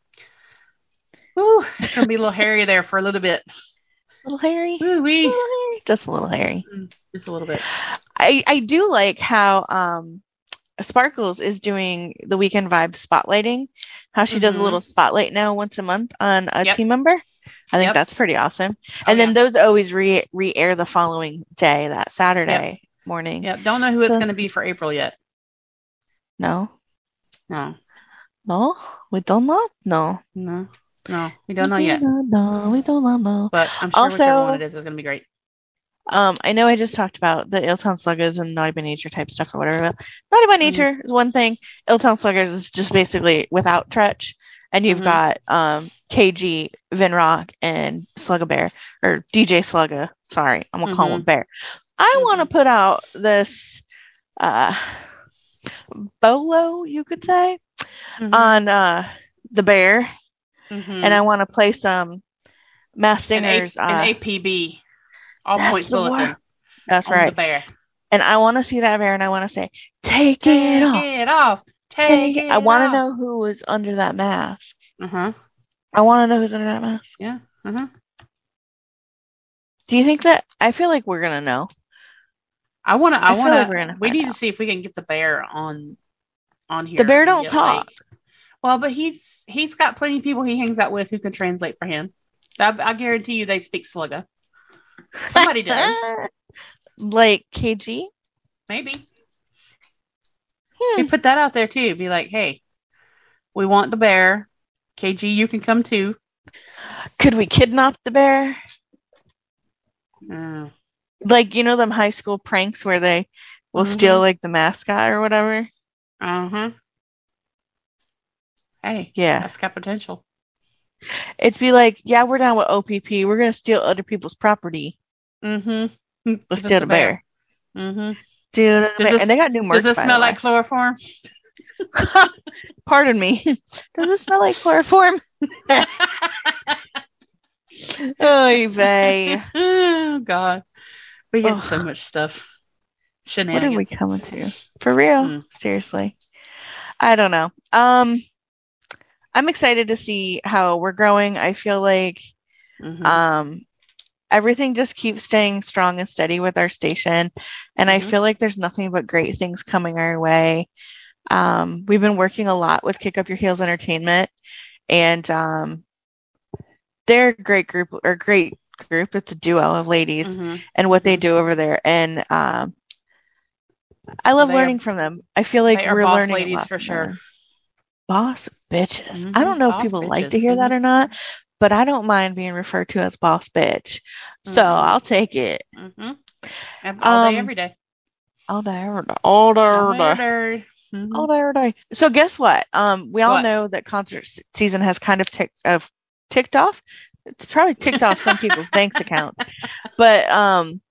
Ooh, it's gonna be a little hairy there for a little bit little hairy. Ooh, wee. Just a little hairy. just a little bit I I do like how um Sparkles is doing the weekend vibe spotlighting. How she does a Mhm. little spotlight now once a month on a Yep. team member. I think Yep. that's pretty awesome. Oh, and then yeah. those always re re air the following day, that Saturday morning. Yep. Don't know who it's So- going to be for April yet. No, No. no, we don't know. No, No. No. We don't know yet. No, we don't know. But I'm sure whichever one it is is going to be great. Um, I know I just talked about the Illtown Sluggers and Naughty by Nature type stuff or whatever. But Naughty by Nature is one thing. Illtown Sluggers is just basically without Treach, and you've Mhm. got um KG, Vinrock, and Slugga Bear or DJ Slugga. Sorry, I'm gonna call him Bear. I want to put out this uh bolo, you could say, on uh the Bear, Mhm. and I want to play some Mass An A- Singers. an uh, APB. All points bulletin. that's right. The bear. and I want to see that bear, and I want to say, "Take, Take it off, it off. Take, take it it." I want to know who was under that mask. Uh huh. I want to know who's under that mask. Yeah. Uh huh. Do you think that? I feel like we're gonna know. I want to. I, I want like to. We need out. to see if we can get the bear on on here. The bear don't talk. like- well, but he's he's got plenty of people he hangs out with who can translate for him. I, I guarantee you, they speak Slugga. Somebody does. like KG. Maybe. Hmm. We put that out there too. Be like, hey, we want the bear. KG, you can come too. Could we kidnap the bear? Uh, Like you know them high school pranks where they will steal like the mascot or whatever. uh huh. Hey, Yeah, that's got potential. it'd be like, yeah, we're down with OPP. We're gonna steal other people's property. Mm-hmm. Let's steal the bear. Mm-hmm. Steal the bear. this- and they got new merch. Does it smell like chloroform? Pardon me. Does it smell like chloroform? Oy vey. oh God, we get so much stuff. What are we coming to? For real? Mm. Seriously. I don't know. Um I'm excited to see how we're growing. I feel like Mhm. um everything just keeps staying strong and steady with our station and I Mhm. feel like there's nothing but great things coming our way. Um we've been working a lot with Kick Up Your Heels Entertainment and um they're a great group or great group. It's a duo of ladies Mhm. and what they do over there. And um, I love They are- learning from them. I feel like are we're boss learning ladies for sure. them. Boss bitches. I Mhm, don't know if boss people like to hear that or not, but I don't mind being referred to as boss bitch. So Mhm. I'll take it Mm-hmm. All day, Um, every day. all day, every day, all day, All every day, day. every day. Mhm. all day, every day. So guess what? Um, we all What? know that concert season has kind of ticked of ticked off. It's probably ticked off some people's bank accounts, but um,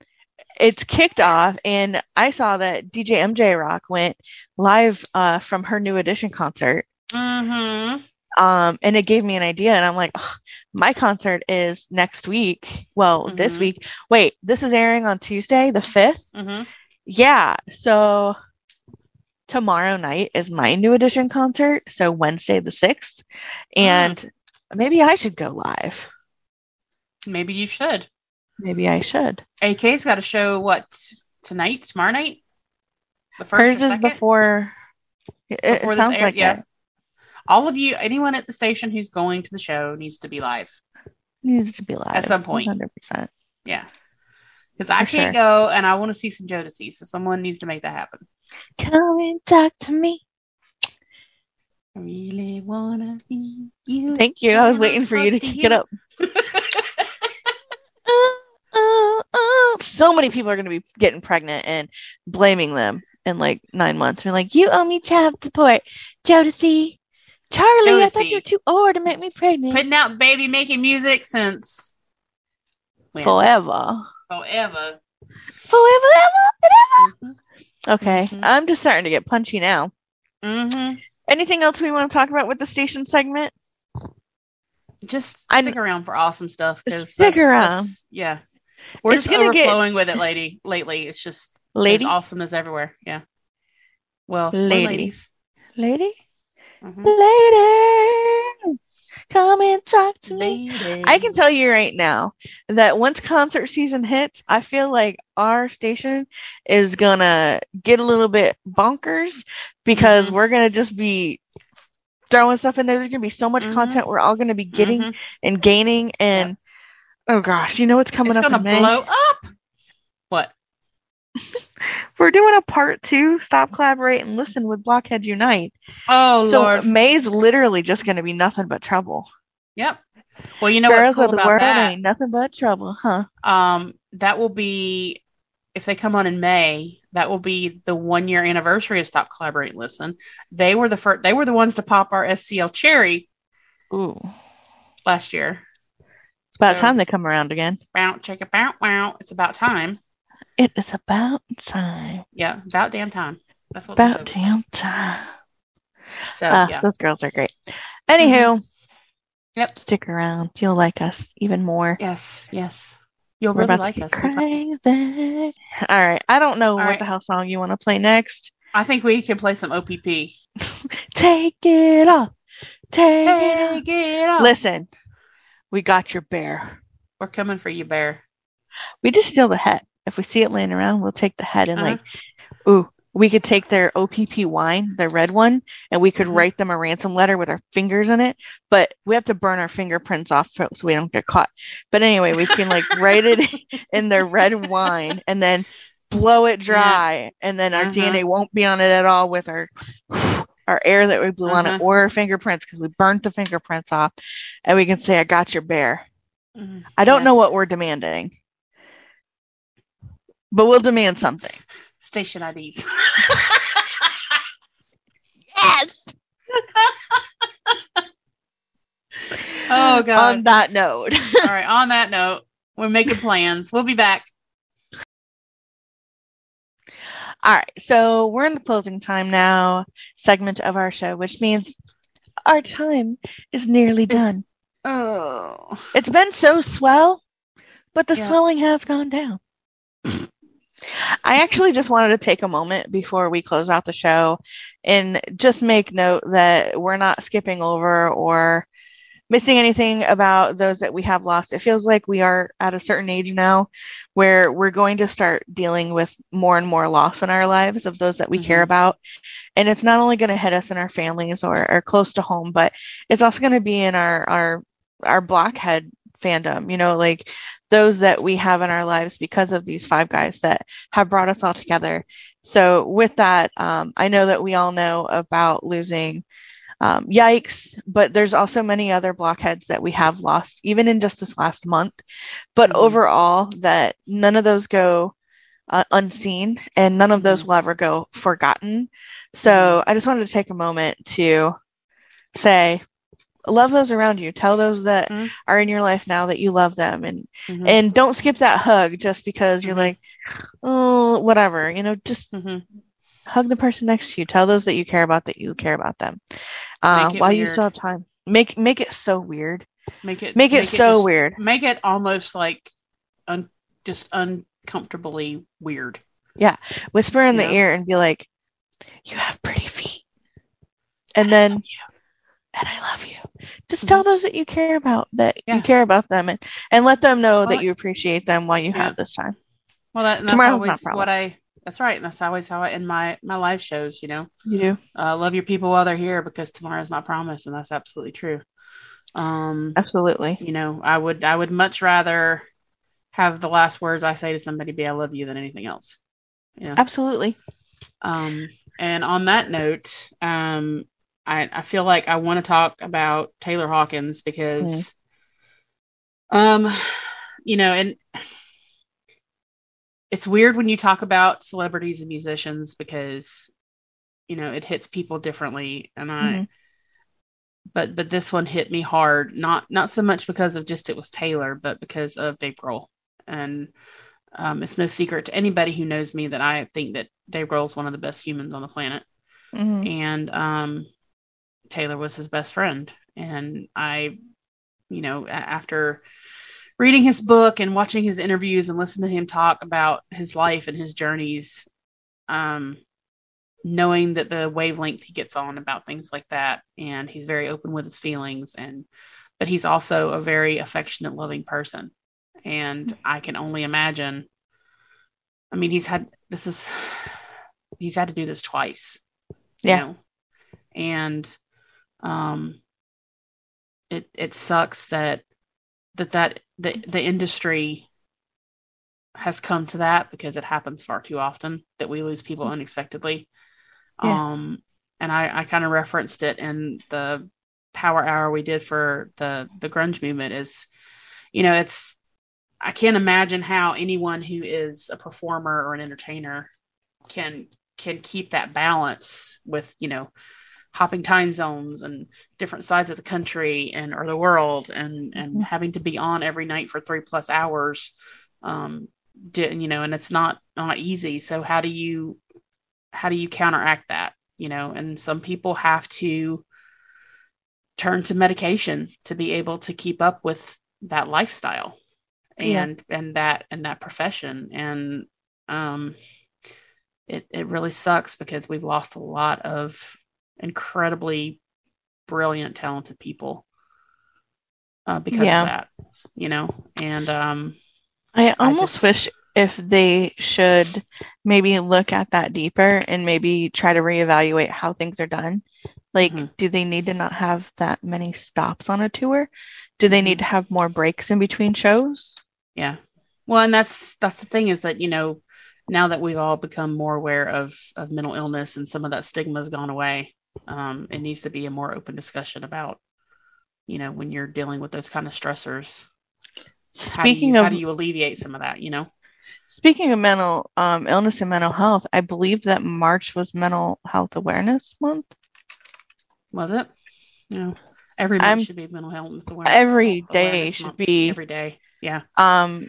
it's kicked off, and I saw that DJ MJ Rock went live uh from her new edition concert. Mhm. Um, and it gave me an idea, and I'm like, "Ugh, my concert is next week. Well, this Mhm. week. Wait, this is airing on Tuesday, the fifth. Mm-hmm. Yeah. So tomorrow night is my new edition concert. So Wednesday the 6th. And maybe I should go live. Maybe you should. Maybe I should. AK's got a show. What tonight? Tomorrow night? The first Hers is before. It, it Before this sounds air- like yeah. that. All of you, anyone at the station who's going to the show needs to be live. Needs to be live at some point. 100%. Yeah. Because I can't sure. go and I want to see some Jodeci. So someone needs to make that happen. Come and talk to me. I really wanna be you. Thank you. I was waiting for you to kick it up. Uh, uh, uh. So many people are going to be getting pregnant and blaming them in like nine months. They're like, you owe me child support. Jodeci. Charlie, I thought you were too old to make me pregnant. Putting out baby making music since when? Forever. Forever. Forever, ever, ever. Okay. Mhm. I'm just starting to get punchy now. Mm-hmm. Anything else we want to talk about with the station segment? Just I- stick around for awesome stuff. Because Stick around. yeah. We're It's just gonna get- overflowing with it, lady. Lately, it's just Lady? awesomeness everywhere. Yeah. Well, ladies. Lady? Mhm. Lady! Come and talk to me. Lady. I can tell you right now that once concert season hits, I feel like our station is gonna get a little bit bonkers because Mhm. we're gonna just be throwing stuff in there. There's gonna be so much Mhm. content we're all gonna be getting Mhm. and gaining. And oh gosh, you know what's coming up. It's up gonna blow up. We're doing a part two. Stop, collaborate, and listen with Blockheads Unite. Oh So Lord. May's literally just gonna be nothing but trouble. Yep. Well, you know Girls what's cool the about that? ain't nothing but trouble, huh? Um, that will be if they come on in May. That will be the one year anniversary of Stop Collaborate and Listen. They were the first. They were the ones to pop our SCL cherry Ooh, last year. it's about So- time they come around again. Bow, check it out. Wow, it's about time. It is about time. Yeah, about damn time. That's what About damn time. So Ah, yeah, Those girls are great. Anywho, Yep. stick around. You'll like us even more. yes, yes. You'll We're really about like to us. get promise. crazy. All right. I don't know All what right. the hell song you want to play next. I think we can play some OPP. Take it off. Take it Take it off. off. Listen, we got your bear. We're coming for you, Bear. We just steal the head. If we see it laying around, we'll take the head and Uh-huh. like, ooh, we could take their OPP wine, the red one, and we could Mhm. write them a ransom letter with our fingers in it. But we have to burn our fingerprints off so we don't get caught. But anyway, we can like write it in their red wine and then blow it dry, and then our Uh-huh. DNA won't be on it at all with our our air that we blew on it Uh-huh. or our fingerprints because we burnt the fingerprints off, and we can say, "I got your bear." Mhm. I don't Yeah. know what we're demanding, but we'll demand something. Station IDs. Yes. oh God. On that note, All right. On that note, we're making plans. We'll be back. all right. So we're in the closing time now segment of our show, which means our time is nearly done. Oh. It's been so swell, but the Yeah. swelling has gone down. I actually just wanted to take a moment before we close out the show and just make note that we're not skipping over or missing anything about those that we have lost. It feels like we are at a certain age now where we're going to start dealing with more and more loss in our lives of those that we care Mhm. about. And it's not only going to hit us in our families or, or close to home, but it's also going to be in our, our, our blockhead fandom, you know, like those that we have in our lives because of these five guys that have brought us all together. So, with that, um, I know that we all know about losing um, Yikes, but there's also many other blockheads that we have lost, even in just this last month. But Mhm. overall, that none of those go uh, unseen and none of those Mhm. will ever go forgotten. So, I just wanted to take a moment to say, love those around you. Tell those that Mhm. are in your life now that you love them and Mhm. and don't skip that hug just because you're Mhm. like oh whatever you know just Mhm. hug the person next to you tell those that you care about that you care about them uh, Make it while you still have time make make it so weird Make it make it so just- weird Make it almost like un, just uncomfortably weird. Yeah. Whisper in the ear and be like you have pretty feet and then and i love you just tell those that you care about that Yeah. you care about them and and let them know Well, that you appreciate them while you Yeah. have this time Well, that, and that's Tomorrow's always what. I. That's right, and that's always how I end my my live shows. You know, you do uh, love your people while they're here because tomorrow's not promised, and that's absolutely true. Um, absolutely you know, I would I would much rather have the last words I say to somebody be "I love you" than anything else. You know. absolutely Um, and on that note, um, I, I feel like I want to talk about Taylor Hawkins because, um, you know, and it's weird when you talk about celebrities and musicians because, you know, it hits people differently. And I, Mhm. but but this one hit me hard, not not so much because of just it was Taylor, but because of Dave Grohl. And um, it's no secret to anybody who knows me that I think that Dave Grohl is one of the best humans on the planet Mhm. and um, Taylor was his best friend. And I, you know, after reading his book and watching his interviews and listening to him talk about his life and his journeys, um, knowing that the wavelengths he gets on about things like that and he's very open with his feelings and but he's also a very affectionate loving person and i can only imagine i mean he's had this is he's had to do this twice you Yeah. know? and um it it sucks that that that the the industry has come to that because it happens far too often that we lose people unexpectedly Yeah. um and i i kind of referenced it in the power hour we did for the the grunge movement is you know it's i can't imagine how anyone who is a performer or an entertainer can can keep that balance with you know hopping time zones and different sides of the country and or the world and and Mhm. having to be on every night for three plus hours um di- you know and it's not not easy so how do you how do you counteract that you know and some people have to turn to medication to be able to keep up with that lifestyle Yeah. and and that and that profession and um it it really sucks because we've lost a lot of incredibly brilliant talented people uh, because Yeah. of that you know and um I almost just- wish if they should maybe look at that deeper and maybe try to reevaluate how things are done. Like, Mhm. do they need to not have that many stops on a tour? Do they need to have more breaks in between shows? Yeah. Well, and that's that's the thing is that you know now that we've all become more aware of of mental illness and some of that stigma has gone away, um, it needs to be a more open discussion about you know when you're dealing with those kind of stressors. How Speaking you, of how do you alleviate some of that? You know. speaking of mental um, illness and mental health, I believe that March was Mental Health Awareness Month. Was it? No. Every I'm- month should be mental health awareness. Every day awareness should month. be. every day. Yeah. Um,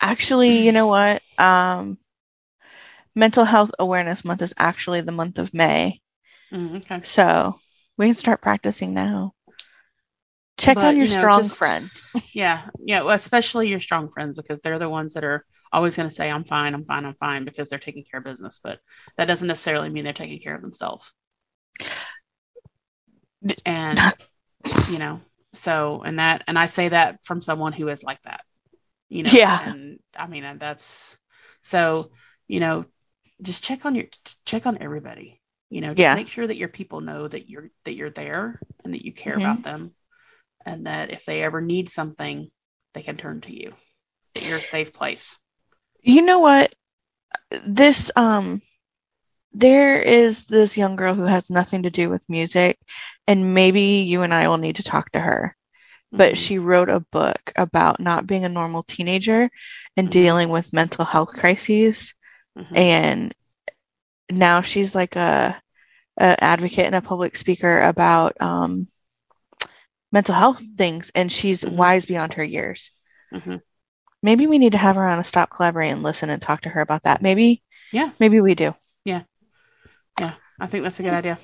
actually, you know what? Um, Mental Health Awareness Month is actually the month of May. Mm, okay. So we can start practicing now. Check But, on your you know, strong just- friends. Yeah. Yeah. Well, especially your strong friends because they're the ones that are always going to say, I'm fine, I'm fine, I'm fine because they're taking care of business. But that doesn't necessarily mean they're taking care of themselves. And, you know, so, and that, and I say that from someone who is like that, you know, Yeah. and I mean, that's so, you know, just check on your, check on everybody, you know, just Yeah. make sure that your people know that you're, that you're there and that you care Mhm. about them and that if they ever need something, they can turn to you. That you're a safe place. You know what? This um there is this young girl who has nothing to do with music and maybe you and I will need to talk to her. But Mhm. she wrote a book about not being a normal teenager and Mhm. dealing with mental health crises Mhm. and now she's like a, a advocate and a public speaker about um mental health things and she's Mhm. wise beyond her years. Mhm. Maybe we need to have her on a stop collaborate and listen and talk to her about that. Maybe Yeah. maybe we do. Yeah, yeah, I think that's a good idea.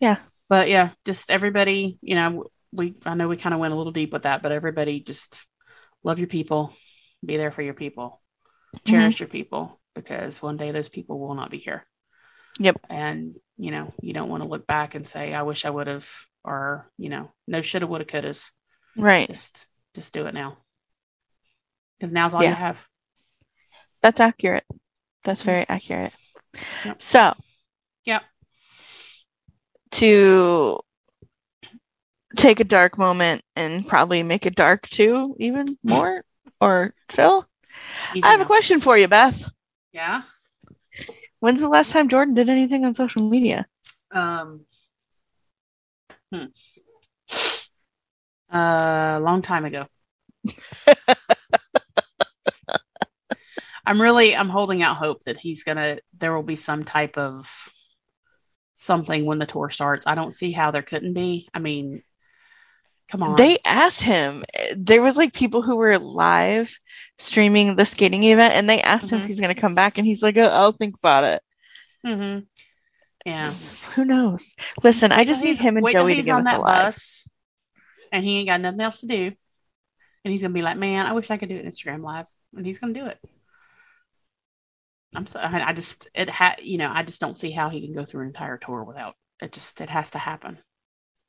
Yeah. But yeah, just everybody, you know, we I know we kind of went a little deep with that, but everybody just love your people, be there for your people, Mm-hmm. cherish your people because one day those people will not be here. Yep. And you know, you don't want to look back and say, I wish I would have, or you know, no shoulda, woulda, couldas. Right. Just just do it now. Because now's all you have. That's accurate. That's mm-hmm. very accurate. Yep. So Yep. to take a dark moment and probably make it dark too, even more or Phil. Easy I have a question for you, Beth. Yeah. When's the last time Jordan did anything on social media? Um, hmm. A long time ago. I'm really I'm holding out hope that he's gonna there will be some type of something when the tour starts. I don't see how there couldn't be. I mean, come on. They asked him. There was like people who were live streaming the skating event, and they asked him Mhm. if he's going to come back, and he's like, "Oh, "I'll think about it." Mm-hmm. Yeah. Who knows? Listen, I just need him and Joey to he's give on that bus and he ain't got nothing else to do. And he's gonna be like, Man, I wish I could do an Instagram live. And he's gonna do it. I'm so, I, I just it ha you know I just don't see how he can go through an entire tour without it. Just it has to happen.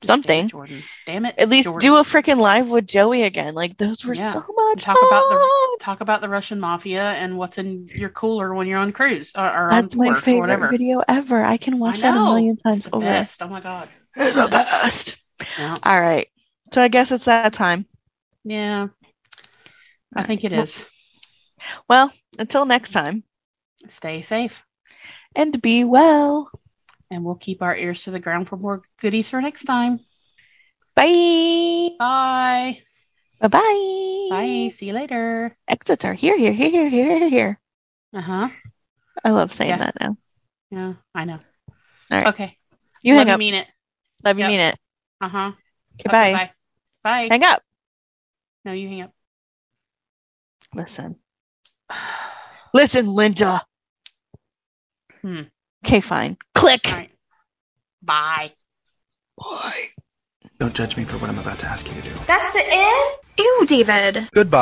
Something. Jordan. Damn it. At least Jordan. do a freaking live with Joey again. Like those were Yeah. so much talk about the talk about the Russian mafia and what's in your cooler when you're on cruise uh, or, or That's tour my favorite video ever. I can I watch that a million It's times the over. best. Oh my god. It's the best. Yeah. All right. So I guess it's that time. Yeah. I think it is. Well, until next time, Stay safe. and be well. And we'll keep our ears to the ground for more goodies for next time. Bye. Bye. Bye bye. Bye. See you later. Exits are here, here, here, here, here, here. Uh huh. I love saying Yeah. that now. Yeah, I know. All right. Okay. You Love hang up. mean it. Love you Yep. mean it. Uh huh. Okay, bye. Bye. Bye. Hang up. No, you hang up. Listen. Listen, Linda. Hmm. Okay, fine. Click. All right. Bye. Bye. Don't judge me for what I'm about to ask you to do. That's the end? Ew, David. Goodbye.